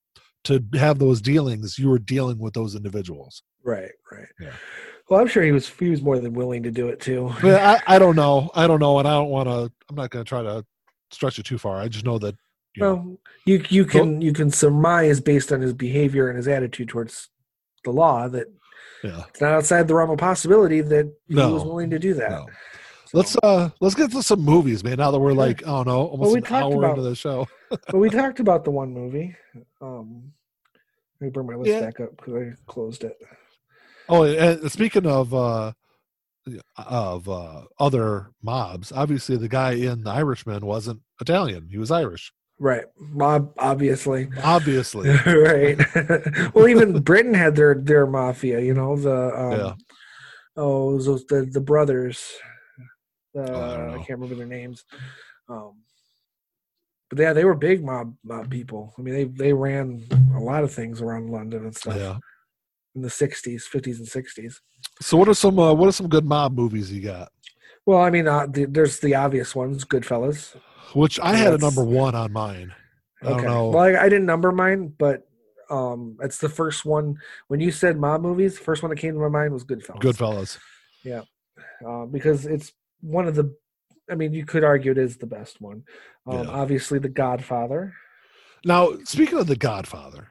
to have those dealings, you were dealing with those individuals. Right. Right. Yeah. Well, I'm sure he was. He was more than willing to do it too. But I, I don't know. I don't know. And I don't want to, I'm not going to try to stretch it too far. I just know that, you know, Well, you you can you can surmise based on his behavior and his attitude towards the law that yeah. it's not outside the realm of possibility that he was willing to do that. No. So- Let's uh let's get to some movies, man. Now that we're like, oh no, almost Well, we an hour about- into the show. but we talked about the one movie. Um, let me bring my list Yeah. back up because I closed it. Oh, and speaking of uh of uh other mobs, obviously the guy in the Irishman wasn't Italian. He was Irish. Right, mob, obviously. Obviously. right. well, even Britain had their their mafia. You know the um, Yeah. oh those the the brothers. Uh, Oh, I I, can't remember their names. Um, but yeah, they were big mob mob people. I mean, they they ran a lot of things around London and stuff Yeah. in the '60s, '50s, and '60s. So what are some uh, what are some good mob movies you got? Well, I mean, uh, the, there's the obvious ones, Goodfellas. Which I had a number one on mine. I don't Okay. know. Well, I, I didn't number mine, but um, it's the first one. When you said mob movies, the first one that came to my mind was Goodfellas. Goodfellas. Yeah, uh, because it's one of the. I mean, you could argue it is the best one. Um, Yeah. Obviously, The Godfather. Now, speaking of The Godfather,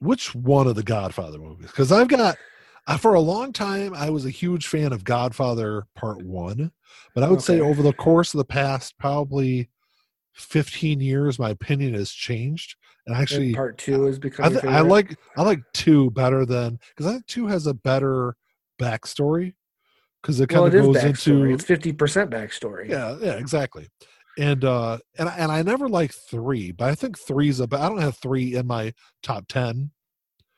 which one of the Godfather movies? Because I've got, uh, for a long time, I was a huge fan of Godfather Part One, but I would say over the course of the past probably 15 years, my opinion has changed. And and actually, part two is I, becoming. th- I like I like two better than because I think two has a better backstory because it kind it of goes into It's fifty percent backstory. yeah yeah exactly and uh and I- and I never liked three but I think three's about I don't have three in my top ten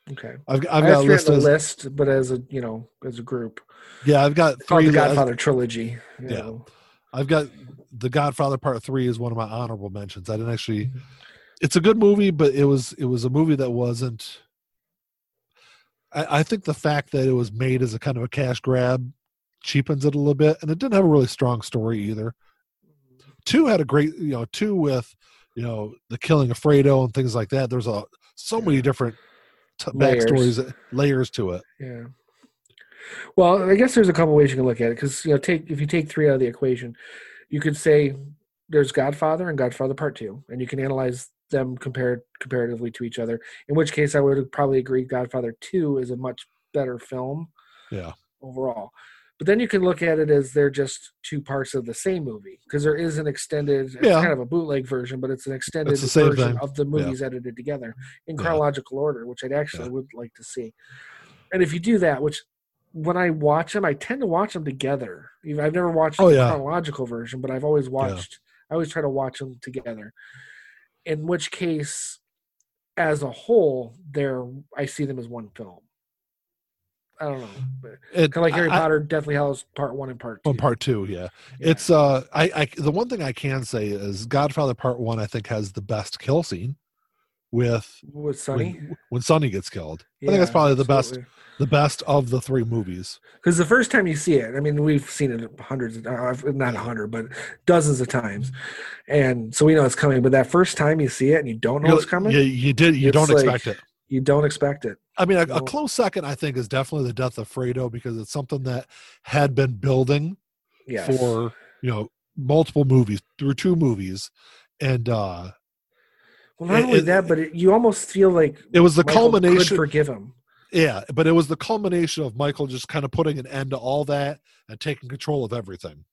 Okay. I've I've got a list as, list, but as a you know as a group, yeah I've got three the that- Godfather trilogy. you Yeah. know. I've got the Godfather Part Three is one of my honorable mentions I didn't actually Mhm. it's a good movie but it was it was a movie that wasn't I, I think the fact that it was made as a kind of a cash grab cheapens it a little bit and it didn't have a really strong story either two had a great you know two with you know the killing of fredo and things like that there's a so many different t- Layers. backstories layers to it Yeah. Well, I guess there's a couple ways you can look at it because you know, take if you take three out of the equation, you could say there's Godfather and Godfather Part Two, and you can analyze them compared comparatively to each other. In which case, I would probably agree Godfather Two is a much better film yeah overall. But then you can look at it as they're just two parts of the same movie because there is an extended, it's kind of a bootleg version, but it's an extended It's version thing. of the movies edited together in Yeah. chronological order, which I'd actually Yeah. would like to see. And if you do that, which when I watch them, I tend to watch them together. I've never watched Oh, the yeah. chronological version, but I've always watched. I always try to watch them together. In which case, as a whole, they're I see them as one film. I don't know, it, kind of like Harry I- Potter, Deathly Hallows Part One and Part Two. on part two yeah. Yeah. it's uh I, I the one thing i can say is godfather part one i think has the best kill scene with with Sonny. when, when sonny gets killed i think that's probably the best the best of the three movies Because the first time you see it, I mean, we've seen it hundreds, of, uh, not a hundred, but dozens of times, and so we know it's coming. But that first time you see it and you don't know you, it's coming, you, you did you don't like- expect it you don't expect it. I mean, a, a close second, I think, is definitely the death of Fredo because it's something that had been building Yes. for you know multiple movies through two movies, and uh well, not it- only it- that, but it, you almost feel like it was the Michael could culmination. forgive him. yeah, but it was the culmination of Michael just kind of putting an end to all that and taking control of everything.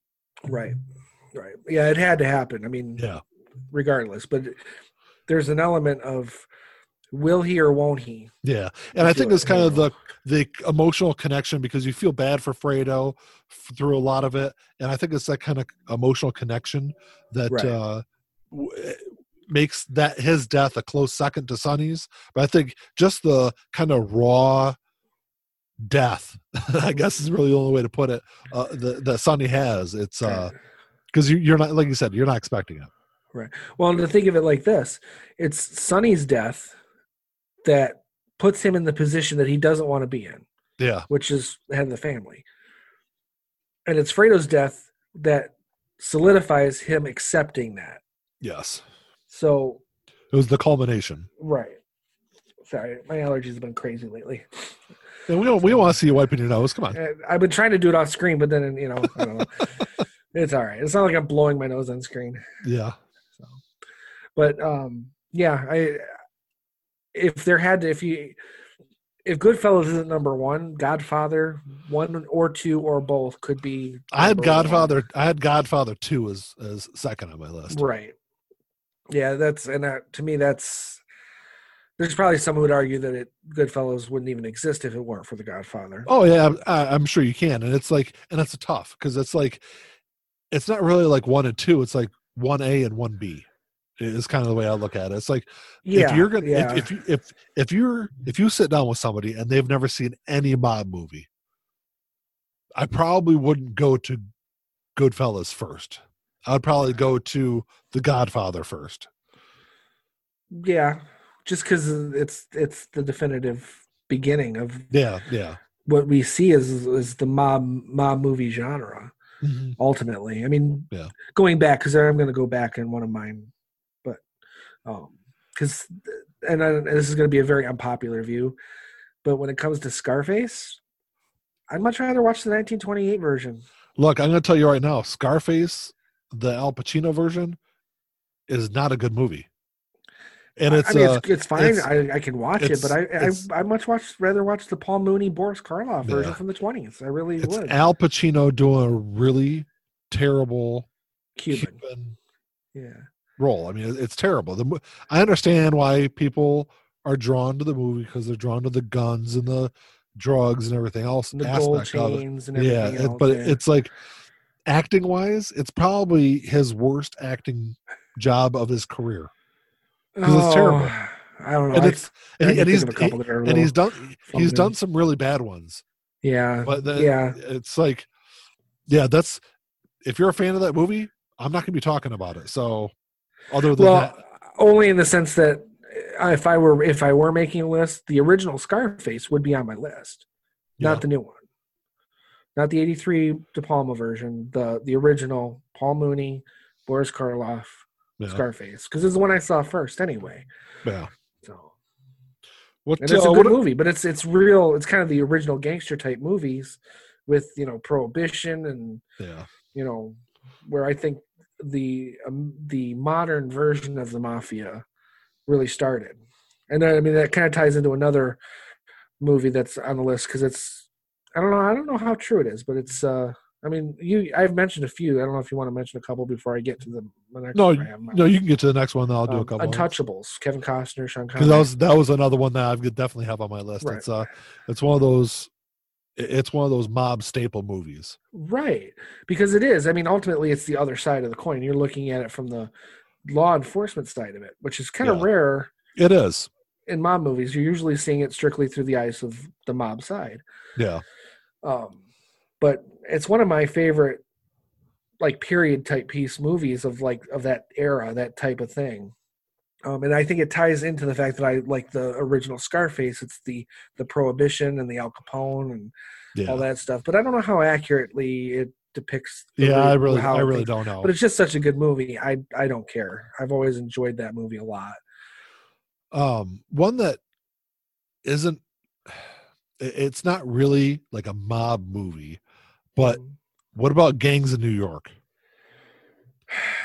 Right. Right. Yeah, it had to happen. I mean, Yeah, regardless, but there's an element of will he or won't he? yeah, and I think it, it's kind of the the emotional connection because you feel bad for Fredo f- through a lot of it, and I think it's that kind of emotional connection that Right. uh, w- makes that his death a close second to Sonny's. But I think just the kind of raw death, I guess is really the only way to put it, uh, that, that Sonny has. It's uh because you, you're not like you said, you're not expecting it. Right. Well, and to think of it like this, it's Sonny's death that puts him in the position that he doesn't want to be in, Yeah, which is the head of the family. And it's Fredo's death that solidifies him accepting that. yes, So, it was the culmination. right. Sorry, my allergies have been crazy lately. And we don't we don't want to see you wiping your nose. Come on. Uh, I've been trying to do it off screen, but then, you know, I don't know. it's all right. It's not like I'm blowing my nose on screen. Yeah, So, but um yeah i if there had to if you if goodfellas isn't number one godfather one or two or both could be I had number one. Godfather. I had Godfather two as as second on my list. right yeah that's and that, to me that's there's probably some who would argue that it goodfellas wouldn't even exist if it weren't for the godfather Oh yeah, I, I'm sure you can, and it's like, and it's tough because it's like, it's not really like one and two. It's like one A and one B. Is kind of the way I look at it. It's like yeah if you're gonna yeah. if, if you if if you're if you sit down with somebody and they've never seen any mob movie, I probably wouldn't go to Goodfellas first. I'd probably go to The Godfather first. yeah just because it's it's the definitive beginning of Yeah, yeah, what we see is is the mob mob movie genre Mhm. ultimately. I mean, Yeah. going back because I'm going to go back in one of mine, but um, because and I, this is going to be a very unpopular view, but when it comes to Scarface, I'd much rather watch the 1928 version. Look, I'm going to tell you right now, Scarface, the Al Pacino version, is not a good movie. And it's I mean, uh, it's, it's fine. it's- I, I can watch it, but I I, I much watch rather watch the Paul Muni Boris Karloff version Yeah. from the 20s. I really it's would. Al Pacino doing a really terrible Cuban, Cuban yeah. role. I mean, it's terrible. The, I understand why people are drawn to the movie because they're drawn to the guns and the drugs and everything else And the gold aspect of it. chains and everything Yeah, else. but yeah. it's like acting wise, it's probably his worst acting job of his career. 'cause it's terrible. Oh, I don't know. And I- it's I and, can and he's of a couple that and he's done he's done some really bad ones. Yeah, But the, yeah. it's like yeah, that's if you're a fan of that movie, I'm not going to be talking about it. So other than Well, that, only in the sense that uh, if I were if I were making a list, the original Scarface would be on my list, Yeah. not the new one, not the '83 De Palma version, the the original Paul Muni, Boris Karloff, yeah, Scarface, because it's the one I saw first anyway. yeah. So What, and it's uh, a good what- movie, but it's it's real. It's kind of the original gangster type movies with you know prohibition and yeah. you know where I think the um, the modern version of the mafia really started, and I mean that kind of ties into another movie that's on the list because it's I don't know I don't know how true it is, but it's uh I mean you I've mentioned a few. I don't know if you want to mention a couple before I get to the, the next. No, one I have on my no, you can get to the next one. Then I'll do a Um, couple. Untouchables, Kevin Costner, Sean Connery. because that was that was another one that I would definitely have on my list. Right. It's uh, it's one of those, it's one of those mob staple movies. Right. Because it is. I mean, ultimately, it's the other side of the coin. You're looking at it from the law enforcement side of it, which is kind of Yeah. rare It is, in mob movies. You're usually seeing it strictly through the eyes of the mob side. yeah, Um, but it's one of my favorite, like period type piece movies of like of that era, that type of thing. Um, and I think it ties into the fact that I like the original Scarface. It's the the prohibition and the Al Capone and yeah, all that stuff. But I don't know how accurately it depicts. yeah. I really, I really don't know. But it's just such a good movie. I I don't care. I've always enjoyed that movie a lot. um, one that isn't, it's not really like a mob movie, but Um, what about Gangs in New York?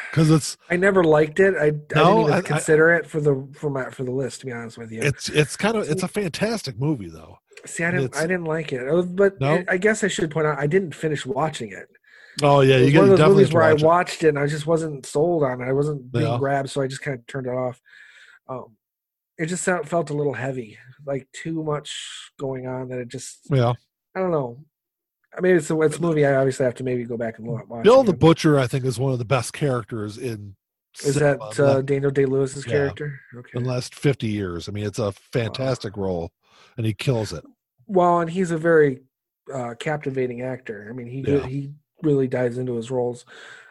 Because it's I never liked it. I, I No, didn't even I- I- consider it for the for my for the list. To be honest with you, it's it's kind of it's a fantastic movie though. see, I didn't it's- I didn't like it. Uh, But No? I guess I should point out I didn't finish watching it. Oh yeah, you get one of those movies where I watch it. watched it and I just wasn't sold on it. I wasn't being Yeah. grabbed, so I just kind of turned it off. Um, it just felt a little heavy, like too much going on. That it just Yeah, I don't know. I mean, it's a, it's a movie. I obviously have to maybe go back and look. watch Bill the Butcher, I think, is one of the best characters in Is cinema that uh, Daniel Day Lewis's Yeah. character? Okay. in the last fifty years. I mean, it's a fantastic role, and he kills it. Well, and he's a very uh, captivating actor. I mean, he Yeah. he really dives into his roles.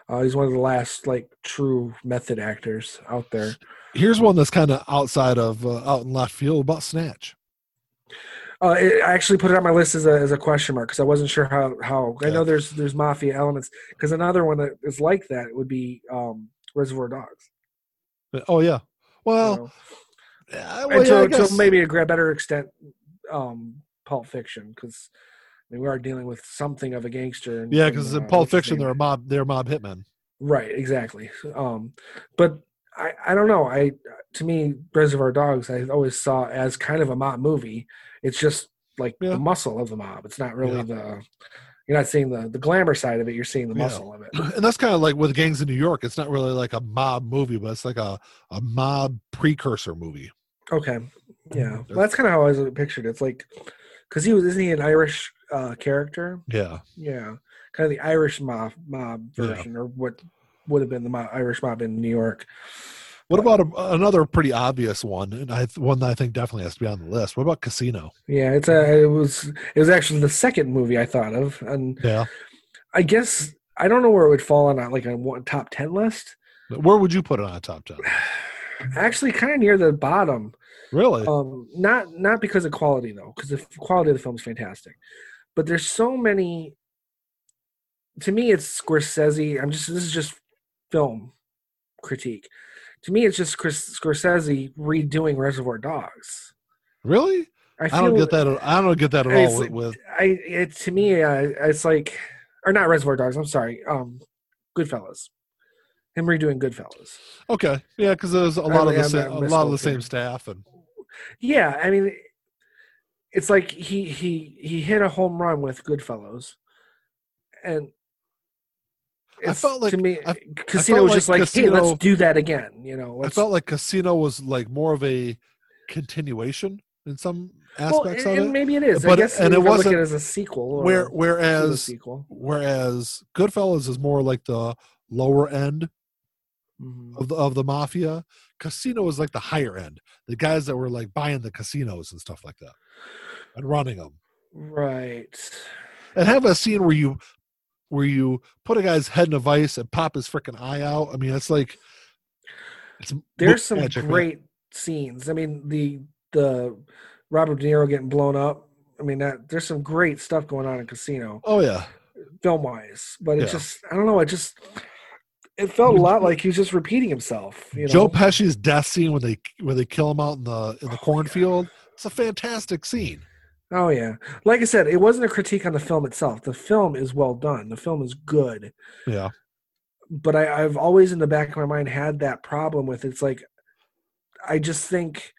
Uh, he's one of the last like true method actors out there. Here's one that's kind of outside of uh, out in left field about Snatch. Uh, it, I actually put it on my list as a as a question mark because I wasn't sure how how. I know there's there's mafia elements because another one that is like that would be um, Reservoir Dogs. Oh yeah, well, know? yeah, well, and yeah, to, maybe a better extent, um, Pulp Fiction because I mean we are dealing with something of a gangster. in- yeah, in, because uh, in Pulp Fiction they're a mob, they're mob hitmen. Right, exactly. Um, but I, I don't know. I to me, Reservoir Dogs, I always saw as kind of a mob movie. It's just like Yeah. the muscle of the mob. It's not really Yeah. the. You're not seeing the the glamour side of it. You're seeing the Yeah. muscle of it. And that's kind of like with Gangs in New York. It's not really like a mob movie, but it's like a a mob precursor movie. Okay, yeah. Well, that's kind of how I was pictured. It's like because he was isn't he an Irish uh, character? Yeah, Yeah, kind of the Irish mob mob Yeah. version, or what would have been the mob, Irish mob in New York. What about a, another pretty obvious one, and I one that I think definitely has to be on the list? What about Casino? Yeah, it's a. It was. It was actually the second movie I thought of, and Yeah, I guess I don't know where it would fall on like a top ten list. where would you put it on a top ten? Actually, kind of near the bottom. Really? Um, not not because of quality though, because the quality of the film is fantastic, but there's so many to me, it's Scorsese. I'm just this is just film critique. To me, it's just Chris, Scorsese redoing Reservoir Dogs. Really? I, I don't get that. At, I don't get that at all. With, with, I, it to me, uh, it's like, or not Reservoir Dogs. I'm sorry. Um, Goodfellas. Him redoing Goodfellas. Okay, yeah, because there's a lot of the same, a lot of the same staff and. Yeah, I mean, it's like he he he hit a home run with Goodfellas, and I felt like to me, I, Casino I was just like, Casino, "Hey, let's do that again." You know, I felt like Casino was like more of a continuation in some aspects well, and, and maybe it is. But, I guess and it wasn't as a sequel. Where whereas sequel. whereas Goodfellas is more like the lower end mm-hmm. of the of the mafia. Casino is like the higher end, the guys that were like buying the casinos and stuff like that, and running them. Right. And have a scene where you where you put a guy's head in a vice and pop his freaking eye out. I mean, it's like it's there's some magic, great man. scenes. I mean, the the Robert De Niro getting blown up. I mean, that there's some great stuff going on in Casino. Oh yeah, film wise, but it yeah. just I don't know. It just it felt a lot like he was just repeating himself. You know? Joe Pesci's death scene when they when they kill him out in the in the oh, cornfield. Yeah. It's a fantastic scene. Oh yeah, like I said, it wasn't a critique on the film itself. The film is well done. The film is good. Yeah. But I, I've always in the back of my mind had that problem with it's like I just think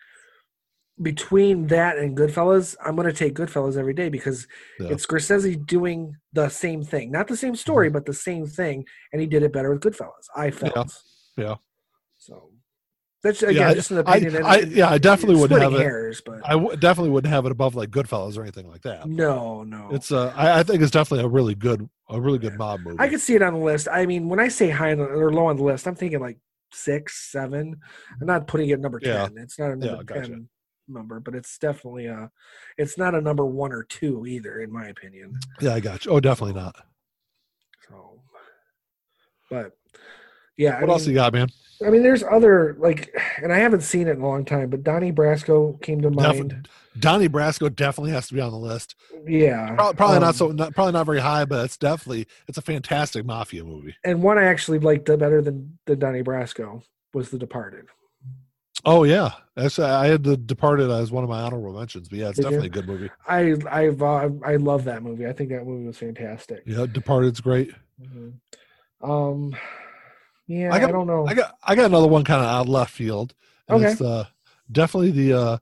between that and Goodfellas, I'm going to take Goodfellas every day because yeah. it's Scorsese doing the same thing, not the same story, mm-hmm. but the same thing, and he did it better with Goodfellas. I felt. Yeah. yeah. So that's again yeah, just an opinion. I, I, yeah, I definitely wouldn't have hairs, it. But I w- definitely wouldn't have it above like Goodfellas or anything like that. No, no. It's uh, I, I, think it's definitely a really good, a really good mob movie. I could see it on the list. I mean, when I say high or low on the list, I'm thinking like six, seven. I'm not putting it number ten. Yeah. It's not a number yeah, gotcha. ten number, but it's definitely a. It's not a number one or two either, in my opinion. Yeah, I got you. Oh, definitely not. So, but yeah. What I else mean, you got, man? I mean, there's other like, and I haven't seen it in a long time, but Donnie Brasco came to mind. Donnie Brasco definitely has to be on the list. Yeah, probably, probably um, not so, not, probably not very high, but it's definitely it's a fantastic mafia movie. And one I actually liked better than the Donnie Brasco was The Departed. Oh yeah, actually, I had The Departed as one of my honorable mentions, but yeah, it's Did definitely you? a good movie. I I've uh, I love that movie. I think that movie was fantastic. Yeah, Departed's great. Mm-hmm. Um yeah, I, got, I don't know. I got I got another one kind of out left field. okay. It's uh, definitely the uh,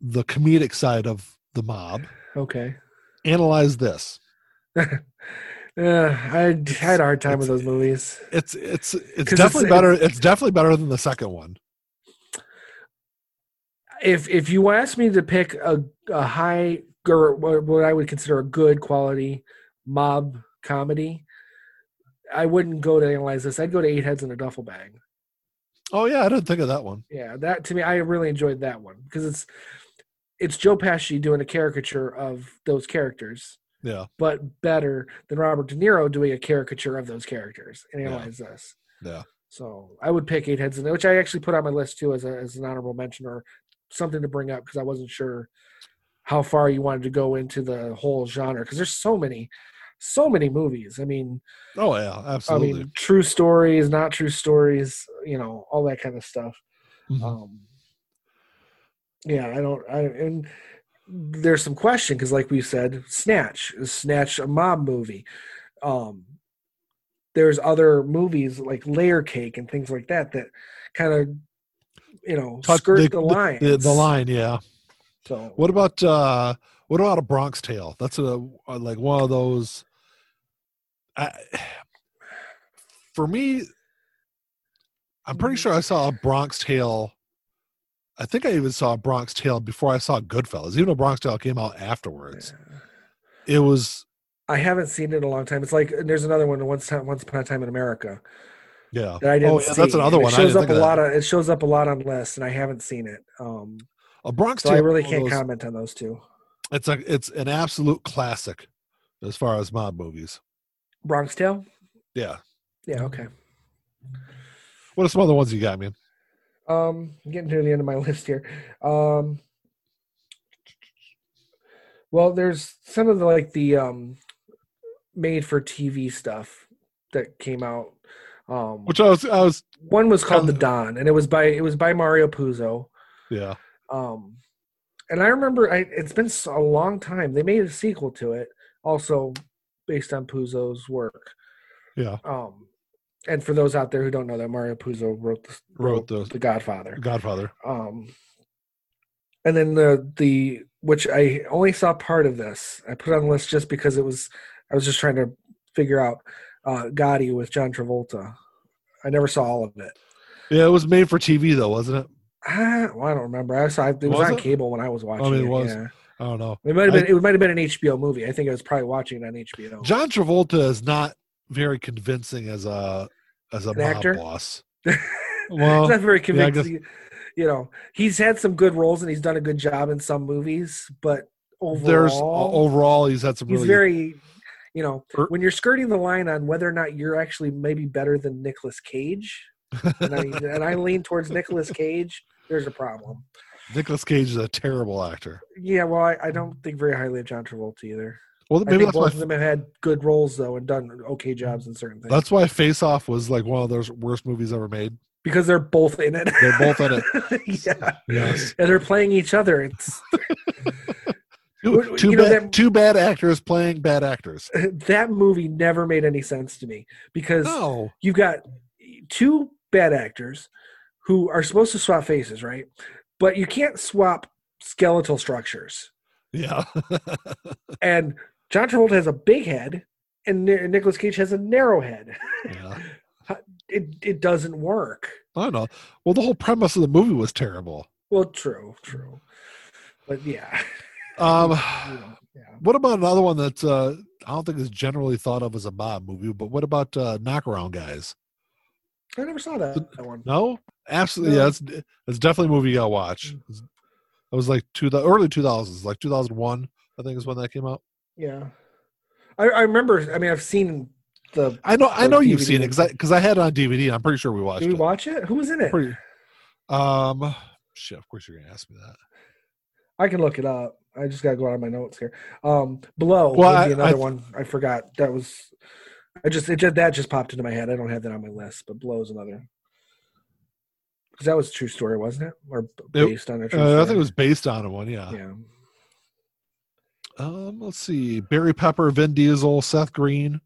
the comedic side of the mob. Okay. Analyze this. Yeah, I, I had a hard time with those movies. It's it's it's definitely it's, better. It's definitely better than the second one. If if you ask me to pick a a high or what I would consider a good quality mob comedy, I wouldn't go to analyze this. I'd go to Eight Heads in a Duffel Bag. Oh yeah, I didn't think of that one. Yeah, that to me, I really enjoyed that one because it's it's Joe Pesci doing a caricature of those characters. Yeah, but better than Robert De Niro doing a caricature of those characters and analyze yeah. this. Yeah. So I would pick Eight Heads in which I actually put on my list too as a, as an honorable mention or something to bring up because I wasn't sure how far you wanted to go into the whole genre because there's so many so many movies. I mean, oh yeah, absolutely. I mean, true stories, not true stories, you know, all that kind of stuff. Mm-hmm. Um, yeah, I don't. I and there's some question because, like we said, Snatch is Snatch a mob movie. Um, there's other movies like Layer Cake and things like that that kind of you know Touch skirt the, the line. The, the, line, yeah. So what about uh what about a Bronx Tale? That's a, a like one of those. I, for me, I'm pretty sure I saw a Bronx Tale. I think I even saw a Bronx Tale before I saw Goodfellas. Even though Bronx Tale came out afterwards, it was. I haven't seen it in a long time. It's like there's another one. Once time, once upon a time in America. Yeah. That I didn't oh, yeah, see. that's another one. It shows up a lot of. It shows up a lot on lists, and I haven't seen it. Um, a Bronx so I really can't those, comment on those two. It's a it's an absolute classic as far as mob movies. Bronx Tale. Yeah. Yeah. Okay. What are some other ones you got, man? Um, getting to the end of my list here. Um, well, there's some of the like the um made for TV stuff that came out. Um, Which I was, I was, one was called The Don, and it was by it was by Mario Puzo. yeah, Um, and I remember I, it's been a long time. They made a sequel to it, also based on Puzo's work. yeah. Um, and for those out there who don't know that Mario Puzo wrote the, Wrote the The Godfather. Godfather. Um, and then the the which I only saw part of this. I put it on the list just because it was I was just trying to figure out uh, Gotti with John Travolta. I never saw all of it. Yeah, it was made for TV though, wasn't it? Ah, well, I don't remember. I saw it was, Was on it? cable when I was watching mean, it. it was. Yeah. I don't know. It might have I- been. it might have been an HBO movie. I think I was probably watching it on HBO. John Travolta is not very convincing as a as a An mob actor? boss. He's Well, not very yeah, convincing. you know, he's had some good roles and he's done a good job in some movies, but overall, there's overall he's had some he's really very, you know, Er- when you're skirting the line on whether or not you're actually maybe better than Nicolas Cage, and I, and I lean towards Nicolas Cage. There's a problem. Nicolas Cage is a terrible actor. Yeah, well, I, I don't think very highly of John Travolta either. Well, I maybe think that's why both of them have had good roles though and done okay jobs in certain things that's why Face Off was like one of those worst movies ever made. because they're both in it. They're both in it. yeah, Yes. and they're playing each other. It's Two, two bad that- two bad actors playing bad actors. that movie never made any sense to me because No. you've got two bad actors who are supposed to swap faces, right? But you can't swap skeletal structures. Yeah. And John Travolta has a big head, and Nicolas Cage has a narrow head. yeah. It it doesn't work. I don't know. Well, the whole premise of the movie was terrible. Well, true, true, but yeah. Um, yeah. what about another one that uh, I don't think is generally thought of as a mob movie? But what about uh, Knockaround Guys? I never saw that, that one. No, absolutely. Yeah, it's it's definitely a movie you gotta watch. It's- It was like two the early two thousands, like two thousand one, I think is when that came out. Yeah, I, I remember. I mean, I've seen the. I know, I Or know you've seen it because I because I had it on DVD. I'm pretty sure we watched Did we it. watch it? Who was in it? Pretty, um, shit. Of course you're gonna ask me that. I can look it up. I just gotta go out of my notes here. Um, Blow Well, I- be I another one. I forgot that was. I just it just that just popped into my head. I don't have that on my list, but Blow is another. Because that was a true story, wasn't it? Or b- It- based on a true Uh, story? I think it was based on a one. Yeah. Yeah. Um, let's see. Barry Pepper, Vin Diesel, Seth Green,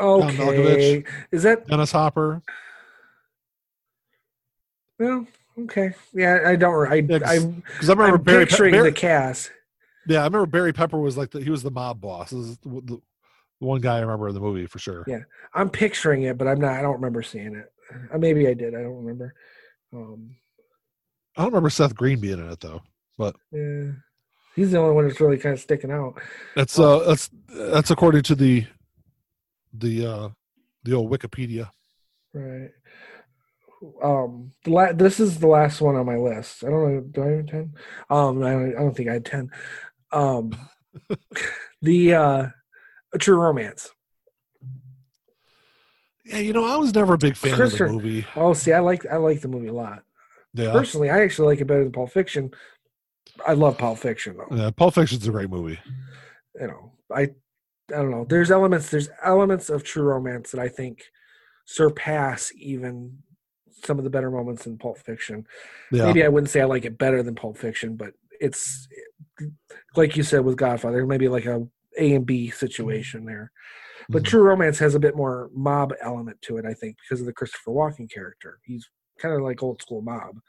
Okay. Is that Dennis Hopper. well? Okay. Yeah, I don't. I Yeah, 'cause- I'm, Because I remember I'm Barry. Pe- picturing Barry- the cast. yeah, I remember Barry Pepper was like the, he was the mob boss. This is the, the one guy I remember in the movie for sure. Yeah. I'm picturing it, but I'm not. I don't remember seeing it. Uh, maybe I did. I don't remember. Um, I don't remember Seth Green being in it though. yeah. He's the only one that's really kind of sticking out. That's uh that's that's according to the the uh the old Wikipedia. Right. Um, the la- this is the last one on my list. I don't know. Do I have ten? Um, I don't, I don't think I had ten. Um, the uh, a True Romance. Yeah, you know, I was never a big fan of the movie. Oh, see, I like I like the movie a lot. Yeah. Personally, I actually like it better than Pulp Fiction. I love Pulp Fiction though. yeah, Pulp Fiction's a great movie. You know, I I don't know. There's elements. There's elements of True Romance that I think surpass even some of the better moments in Pulp Fiction. Yeah. maybe I wouldn't say I like it better than Pulp Fiction, but it's like you said with Godfather, maybe like a A and B situation there. But Mhm. True Romance has a bit more mob element to it, I think, because of the Christopher Walken character. He's kind of like old school mob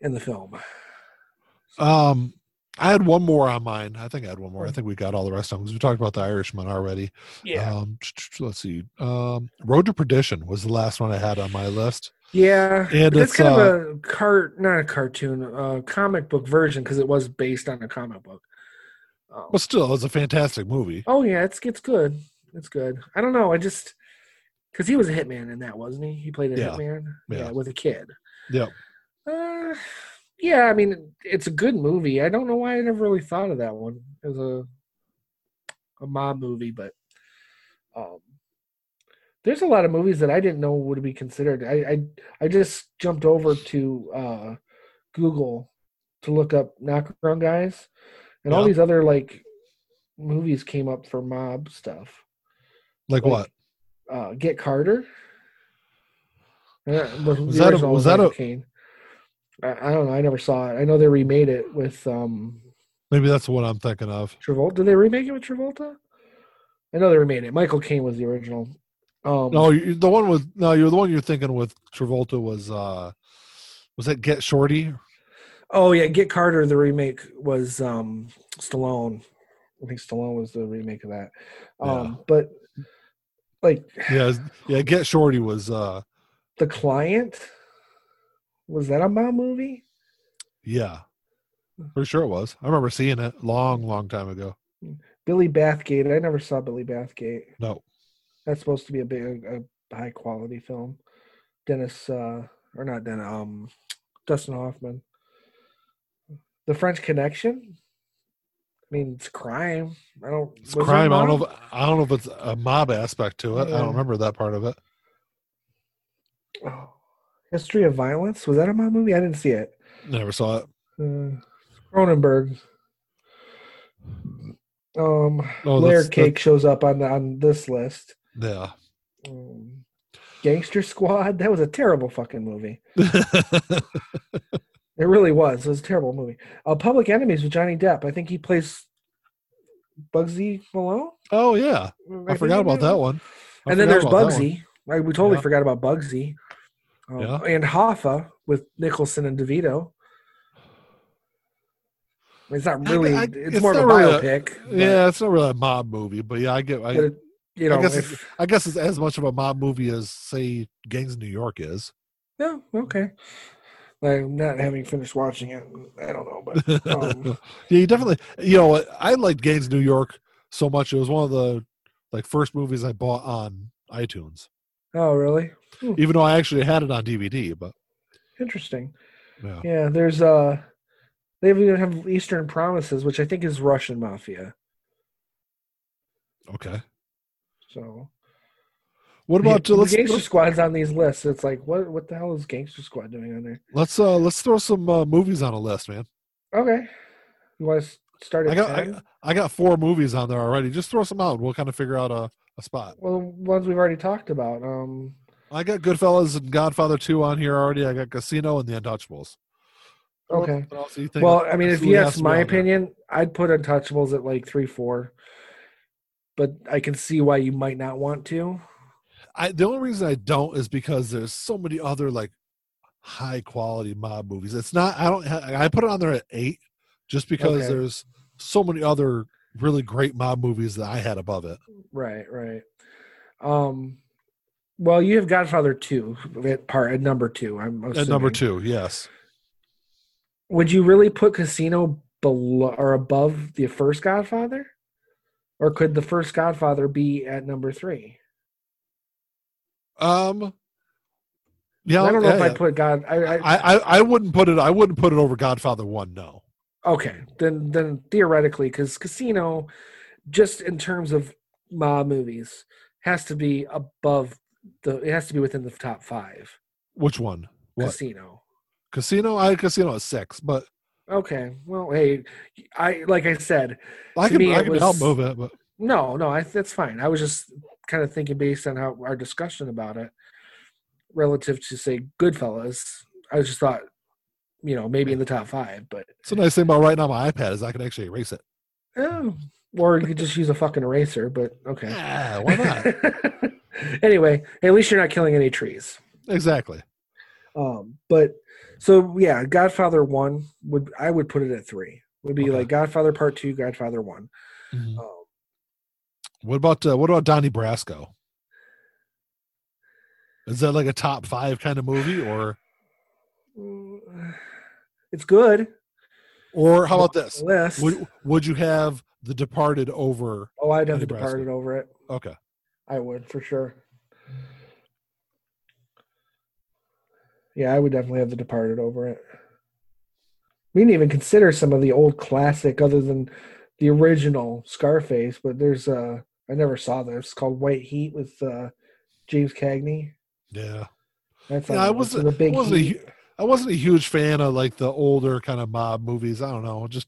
in the film. Um I had one more on mine. I think I had one more. I think we got all the rest of them because we talked about the Irishman already. Yeah. Um, let's see. Um, Road to Perdition was the last one I had on my list. yeah, and but that's it's, kind uh, of a cart, not a cartoon, a comic book version because it was based on a comic book. Um, But still, it's a fantastic movie. Oh yeah, it's it's good. It's good. I don't know. I just because he was a hitman in that, wasn't he? He played a Yeah. hitman, Yeah. with a kid. Yep. Uh, yeah, I mean, it's a good movie. I don't know why I never really thought of that one as a a mob movie, but um, there's a lot of movies that I didn't know would be considered. I I, I just jumped over to uh, Google to look up knockaround guys, and all these other like movies came up for mob stuff. Like, Like- what? Uh, Get Carter. Uh, was, the that a- was that Michael a- Caine. I, I don't know. I never saw it. I know they remade it with um Maybe that's what I'm thinking of. Travolta. Did they remake it with Travolta? I know they remade it. Michael Caine was the original. Um, No, you, the one with no, you're the one you're thinking with Travolta was uh was that Get Shorty? Oh yeah, Get Carter. The remake was um Stallone. I think Stallone was the remake of that. Um, but like Yeah, yeah, Get Shorty was uh the client was that a mob movie? yeah. for sure it was. I remember seeing it long, long time ago. Billy Bathgate. I never saw Billy Bathgate. No. That's supposed to be a big, a high quality film. Dennis, uh, or not Dennis, um, Dustin Hoffman. The French Connection. I mean, it's crime. I don't. It's crime. I don't know if I don't know if it's a mob aspect to it. I don't remember that part of it. Oh. History of Violence. Was that a mob movie? I didn't see it. Never saw it. Uh, Cronenberg. Um, Oh, Layer Cake shows up on the, on this list. Yeah. Um, Gangster Squad. That was a terrible fucking movie. It really was. It was a terrible movie. Uh, Public Enemies with Johnny Depp. I think he plays Bugsy Malone. oh yeah. I think forgot about that one. I And then there's about that one. Bugsy. We totally Yeah. forgot about Bugsy. Um, Yeah. And Hoffa with Nicholson and DeVito. It's not really. I- it's, it's more of a really a- biopic. but- Yeah, it's not really a mob movie, but yeah, I get. I, it, you know, I guess if, it's, I guess it's as much of a mob movie as say Gangs of New York is. yeah, okay. Like not having finished watching it, I don't know, but um, yeah, you definitely. You know, I liked Gangs New York so much. It was one of the like first movies I bought on iTunes, oh really? even though I actually had it on DVD. But Interesting. yeah, Yeah, there's uh they even have Eastern Promises, which I think is Russian mafia. okay. So What about uh, let's Gangster Squad's on these lists? It's like what what the hell is Gangster Squad doing on there? let's uh let's throw some uh, movies on a list, man. Okay, you want to start I got I, I got four movies on there already. Just throw some out. We'll kind of figure out a, a spot. well, the ones we've already talked about. Um, I got Goodfellas and Godfather Two on here already. I got Casino and The Untouchables. Okay. what else do you think? well, I mean, if you ask my on there? opinion, I'd put Untouchables at like three, four. But I can see why you might not want to. I the only reason I don't is because there's so many other like high quality mob movies. It's not. I don't. I put it on there at eight, just because Okay. there's so many other really great mob movies that I had above it. Right, right. Um, well, you have Godfather two at part at number two. I'm At number two, yes. Would you really put Casino below or above the first Godfather, or could the first Godfather be at number three? Um. Yeah, I don't know yeah, if yeah. I'd put God. I, I, I, I I wouldn't put it. I wouldn't put it over Godfather One. No. okay, then then theoretically, because Casino, just in terms of mob movies, has to be above the. It has to be within the top five. Which one? What? Casino. Casino. I had Casino at six, but Okay. Well, hey, I like I said, I can me, I can help move it. But no, no, I, that's fine. I was just kind of thinking based on how our discussion about it, relative to say Goodfellas. I just thought, you know, maybe in the top five, but it's a nice thing about writing on my iPad is I can actually erase it. oh, or you could just use a fucking eraser. But okay. Yeah, why not? anyway, at least you're not killing any trees. exactly. Um, but so yeah, Godfather one would I would put it at three. Would be Okay. like Godfather Part Two, Godfather One. Mhm. Um, What about uh, what about Donnie Brasco? Is that like a top five kind of movie, or It's good. or how about this? List. Would would you have The Departed over? oh, I'd have Donnie the Brasco. Departed over it. Okay, I would for sure. Yeah, I would definitely have the Departed over it. We didn't even consider some of the old classic, other than the original Scarface. But there's uh, I never saw this. It's called White Heat with uh, James Cagney. yeah. That's Yeah, I wasn't- I wasn't a hu- wasn't a huge fan of like the older kind of mob movies. I don't know, just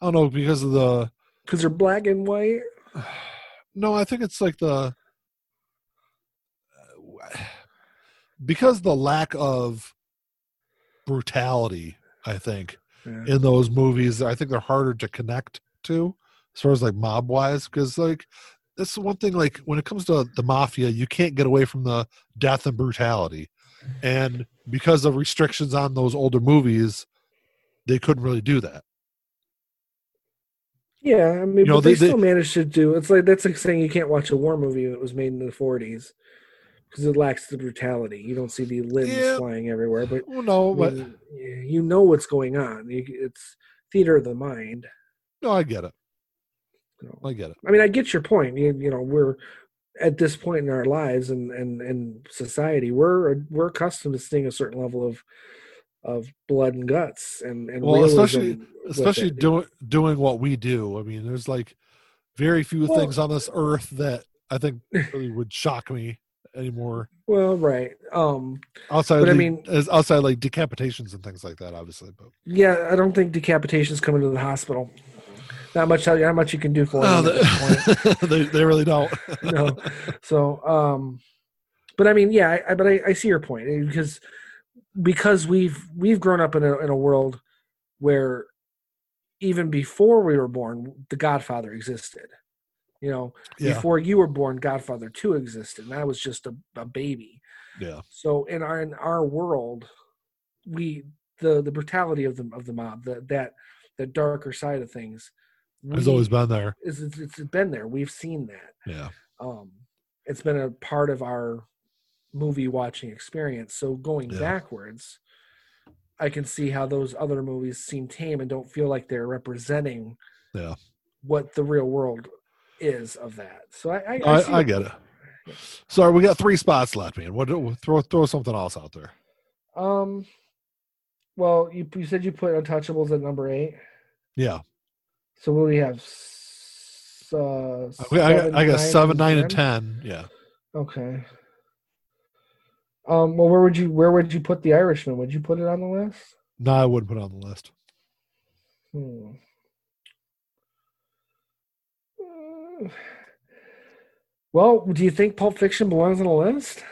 I don't know because of the because they're black and white. No, I think it's like the because the lack of brutality. I think Yeah. in those movies, I think they're harder to connect to as far as like mob wise. Because like that's the one thing. Like when it comes to the mafia, you can't get away from the death and brutality, and because of restrictions on those older movies, they couldn't really do that. Yeah, I mean, You know, but they, they- they- still managed to do. It's like that's like saying you can't watch a war movie that was made in the '40s because it lacks the brutality. You don't see the limbs Yeah. flying everywhere, but Well, no, but mean, you know what's going on. It's theater of the mind. no, I get it. I get it. I mean, I get your point. You, you know, we're at this point in our lives and and and society, we're we're accustomed to seeing a certain level of of blood and guts and and Well, especially- especially doing doing what we do. I mean, there's like very few Well- things on this earth that I think really would shock me anymore. Well, right. Um, Outside, But I the- mean- as outside like decapitations and things like that, obviously. But yeah, I don't think decapitations coming to the hospital. Not much. Not much you can do for them point. they, they really don't. no. So, um, but I mean, yeah, I, I, but I, I see your point eh, because because we've we've grown up in a in a world where even before we were born, The Godfather existed. You know, Yeah, before you were born, Godfather Two existed, and I was just a, a baby. yeah, So in our in our world, we the the brutality of the of the mob, the, that the darker side of things, has we- always been there. is it's, it's been there. We've seen that Yeah, um, it's been a part of our movie watching experience. So going Yeah. backwards, I can see how those other movies seem tame and don't feel like they're representing Yeah. what the real world is of that. So I, I, I, I, I get it. Sorry, we got three spots left, man. What throw throw something else out there? Um, well, you you said you put Untouchables at number eight. Yeah, So what do we have? S- Uh, I, I, got- I got nine, seven, nine, and ten. Yeah, Okay. Um. Well, where would you where would you put the Irishman? Would you put it on the list? no, I wouldn't put it on the list. Hmm. Well, do you think Pulp Fiction belongs on the list?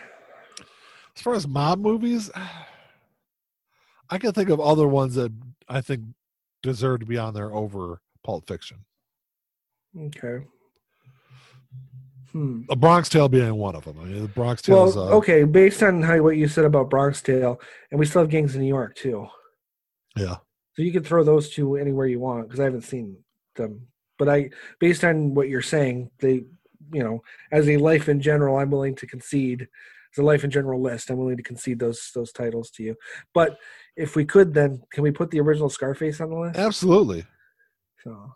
As far as mob movies, I can think of other ones that I think deserve to be on there over Pulp Fiction. Okay. Hmm. The Bronx Tale being one of them. I mean, the Bronx Tale Well, is uh, okay. Based on how what you said about Bronx Tale, and we still have Gangs in New York too, yeah, so you can throw those two anywhere you want because I haven't seen them. But I, based on what you're saying, they, you know, as a life in general, I'm willing to concede. As a life in general list, I'm willing to concede those those titles to you. But if we could, then can we put the original Scarface on the list? absolutely. So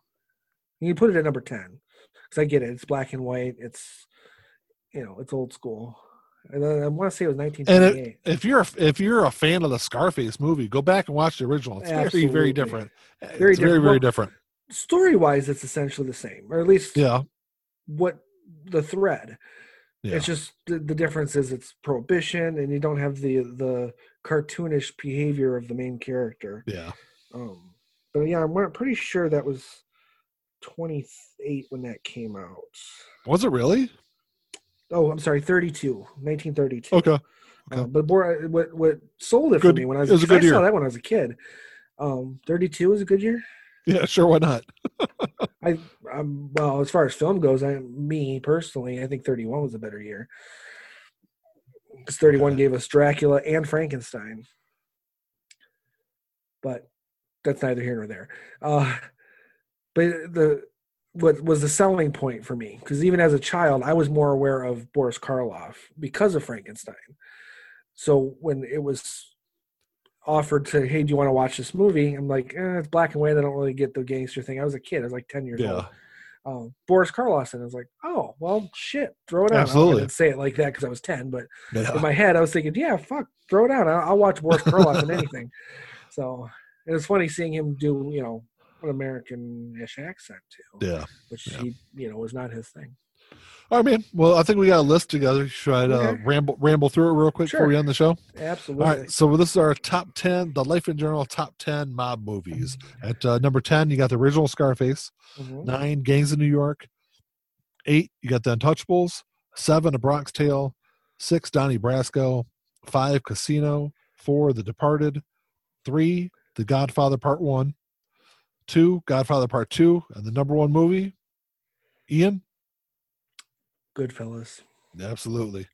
you put it at number ten because I get it. It's black and white. It's you know it's old school. And then I want to say it was And 1928. it, if you're a, if you're a fan of the Scarface movie, go back and watch the original. It's very Absolutely. very different. Very it's very different. very Well, different. Story wise, it's essentially the same, or at least Yeah, what the thread. yeah, It's just the, the difference is it's prohibition, and you don't have the the cartoonish behavior of the main character. yeah. Um, but yeah, I'm pretty sure that was 28 when that came out. Was it really? Oh, I'm sorry, 32, 1932. Okay. Uh, okay. but boy, what what sold it Good- for me when I was, was a good I saw that when I was a kid. Um, 32 was a good year. Yeah, sure. Why not? I um well as far as film goes, I me personally, I think 31 was a better year. Because 31 Okay. gave us Dracula and Frankenstein. But that's neither here nor there. Uh but the what was the selling point for me because even as a child i was more aware of boris karloff because of frankenstein. So when it was offered to hey do you want to watch this movie? I'm like eh, it's black and white i don't really get the gangster thing. I was a kid i was like 10 years old. Um, boris karloff and i was like oh well shit throw it out. Absolutely. i didn't say it like that because i was 10 but in my head i was thinking yeah fuck throw it out. I'll, I'll watch boris karloff in anything. So it was funny seeing him do you know an american-ish accent too yeah. which Yeah. he you know was not his thing All right, man. Well, I think we got a list together. Should I uh, Okay. ramble ramble through it real quick Sure. before we end the show? Absolutely. All right, so this is our top 10, the Life in General top 10 mob movies. At uh, number 10, you got the original Scarface. Mhm. Nine, Gangs of New York. Eight, you got the Untouchables. Seven, A Bronx Tale. Six, Donnie Brasco. Five, Casino. Four, The Departed. Three, The Godfather Part One. Two, Godfather Part Two. And the number one movie, Ian? Goodfellas. Absolutely.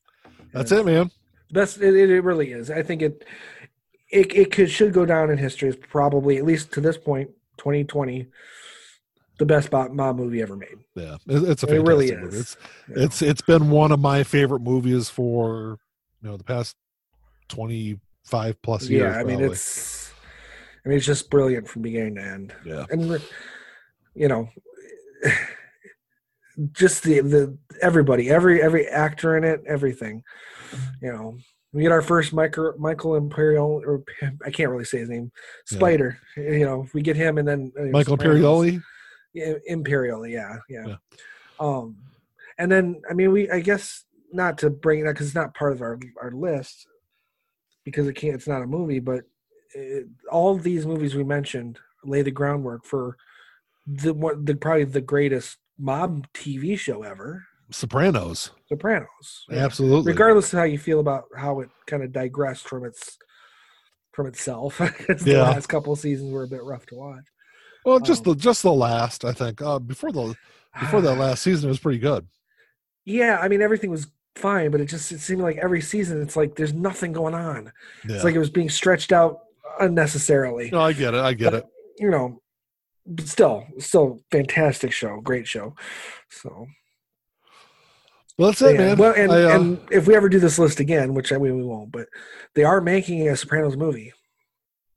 That's it, man. That's It, it really is. I think it. It it could should go down in history as probably at least to this point, 2020, the best mob movie ever made. Yeah, it- it's a It fantastic really movie. is. It's it's it's been one of my favorite movies for you know the past 25 plus years yeah. I mean, probably. it's. I mean, it's just brilliant from beginning to end. yeah and you know just the the everybody every every actor in it everything you know we get our first michael michael imperial or i can't really say his name Yeah. spider you know we get him and then uh, michael imperioli yeah, imperial yeah, yeah Yeah. um and then i mean we i guess not to bring that because it's not part of our our list because it can't it's not a movie but it, all these movies we mentioned lay the groundwork for the one the probably the greatest mob tv show ever. Sopranos. Sopranos. Absolutely. Regardless of how you feel about how it kind of digressed from its from itself the Yeah. last couple of seasons were a bit rough to watch. Well just um, the just the last i think. Uh before the before that last season it was pretty good. Yeah i mean everything was fine but it just it seemed like every season it's like there's nothing going on. Yeah. it's like it was being stretched out unnecessarily. No i get it i get it. you know but still still fantastic show great show so. Well that's it yeah. man. well and, I, uh, and if we ever do this list again which i mean we won't but they are making a sopranos movie.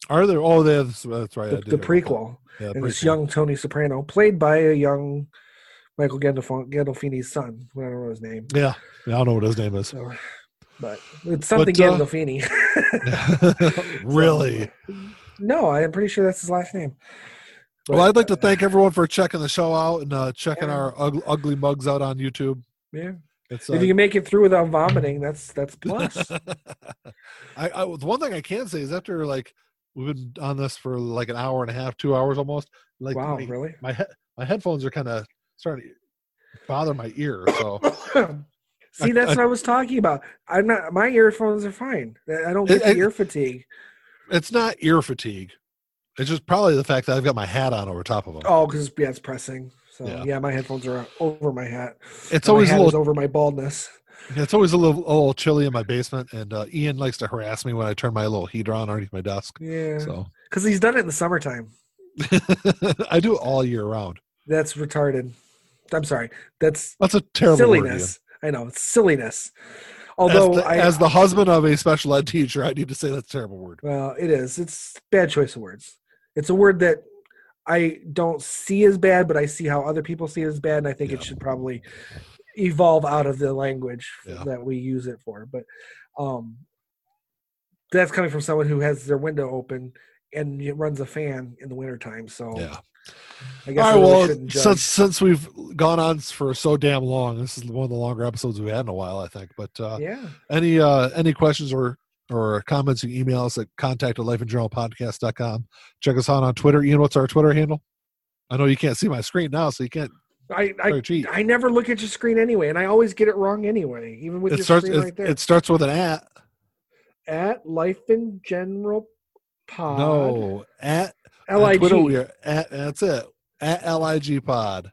Are there? Oh they have, that's right I the, the prequel yeah and this prequel. young tony soprano played by a young michael Gandolf- gandolfini's son. I don't know his name. Yeah yeah i don't know what his name is. So but it's something But, uh, gandolfini really no i'm pretty sure that's his last name well i'd like to But, thank everyone for checking the show out and uh checking Yeah. our ugly, ugly mugs out on youtube yeah it's if uh, you can make it through without vomiting that's that's plus I, I the one thing I can say is after like we've been on this for like an hour and a half, two hours almost. Like wow my, really my he- my headphones are kind of starting to bother my ear. So See, that's I- what I was talking about. I'm not. My earphones are fine. I don't get the it- ear fatigue. it's not ear fatigue. It's just probably the fact that I've got my hat on over top of them. Oh, because yeah, it's pressing. So Yeah. yeah. my headphones are over my hat. it's always hat little. over my baldness. It's always a little, a little chilly in my basement, and uh, Ian likes to harass me when I turn my little heater on underneath my desk. Yeah, So because he's done it in the summertime. I do it all year round. That's retarded. I'm sorry. That's That's a terrible silliness. I know it's silliness. As Although the, I, as the husband of a special ed teacher, I need to say that's a terrible word. well, it is. It's bad choice of words. It's a word that I don't see as bad, but I see how other people see it as bad, and I think Yeah. it should probably evolve out of the language Yeah. that we use it for. But um, that's coming from someone who has their window open and it runs a fan in the wintertime. So Yeah. I guess All right. really Well, since since we've gone on for so damn long, this is one of the longer episodes we've had in a while, I think. But uh, yeah. any uh, any questions or or comments, you can email us at contact at lifeingeneralpodcast.com. Check us out on Twitter. Ian, what's our Twitter handle? I know you can't see my screen now, so you can't I, I cheat. I never look at your screen anyway, and I always get it wrong anyway. even with It your starts. screen It, right there. it starts with an at. at Life in General Pod. No, at L I on Twitter. we are at. That's it. At lig pod.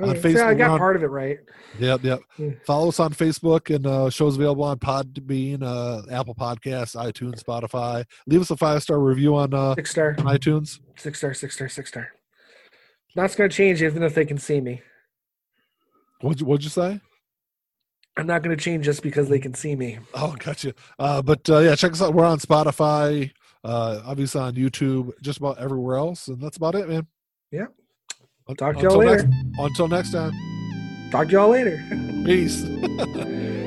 on Okay, Facebook, see, I got on- part of it right. Yep, yep. Yeah. Follow us on Facebook and uh, shows available on Podbean, uh, Apple Podcasts, iTunes, Spotify. Leave us a five star review on uh, Six star, on iTunes. six star, six star, six star. That's going to change even if they can see me. What'd you, what'd you say? I'm not going to change just because they can see me. Oh, gotcha. Uh, but uh, yeah, check us out. We're on Spotify, uh, obviously on YouTube, just about everywhere else, and that's about it, man. Yeah. Talk to y'all later. Next, until next time, Talk to y'all later. peace.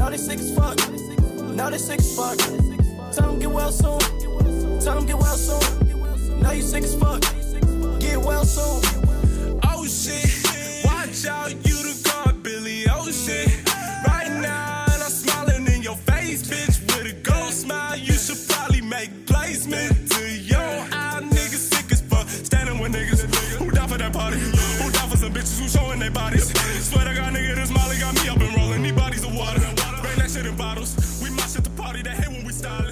Now they sick as fuck. Now they sick as fuck. Tell them get well soon. Tell them get well soon. Now you sick as fuck. Get well soon. Oh shit. Watch out, you the god, Billy Oh shit, Right now, and I'm smiling in your face, bitch. With a gold smile, you should probably make placement to your eye. Niggas sick as fuck. Standing with niggas who die for that party. Who die for some bitches who showing their bodies. Swear to God, nigga, this Molly got me up bottles. We mosh at the party, they hate when we style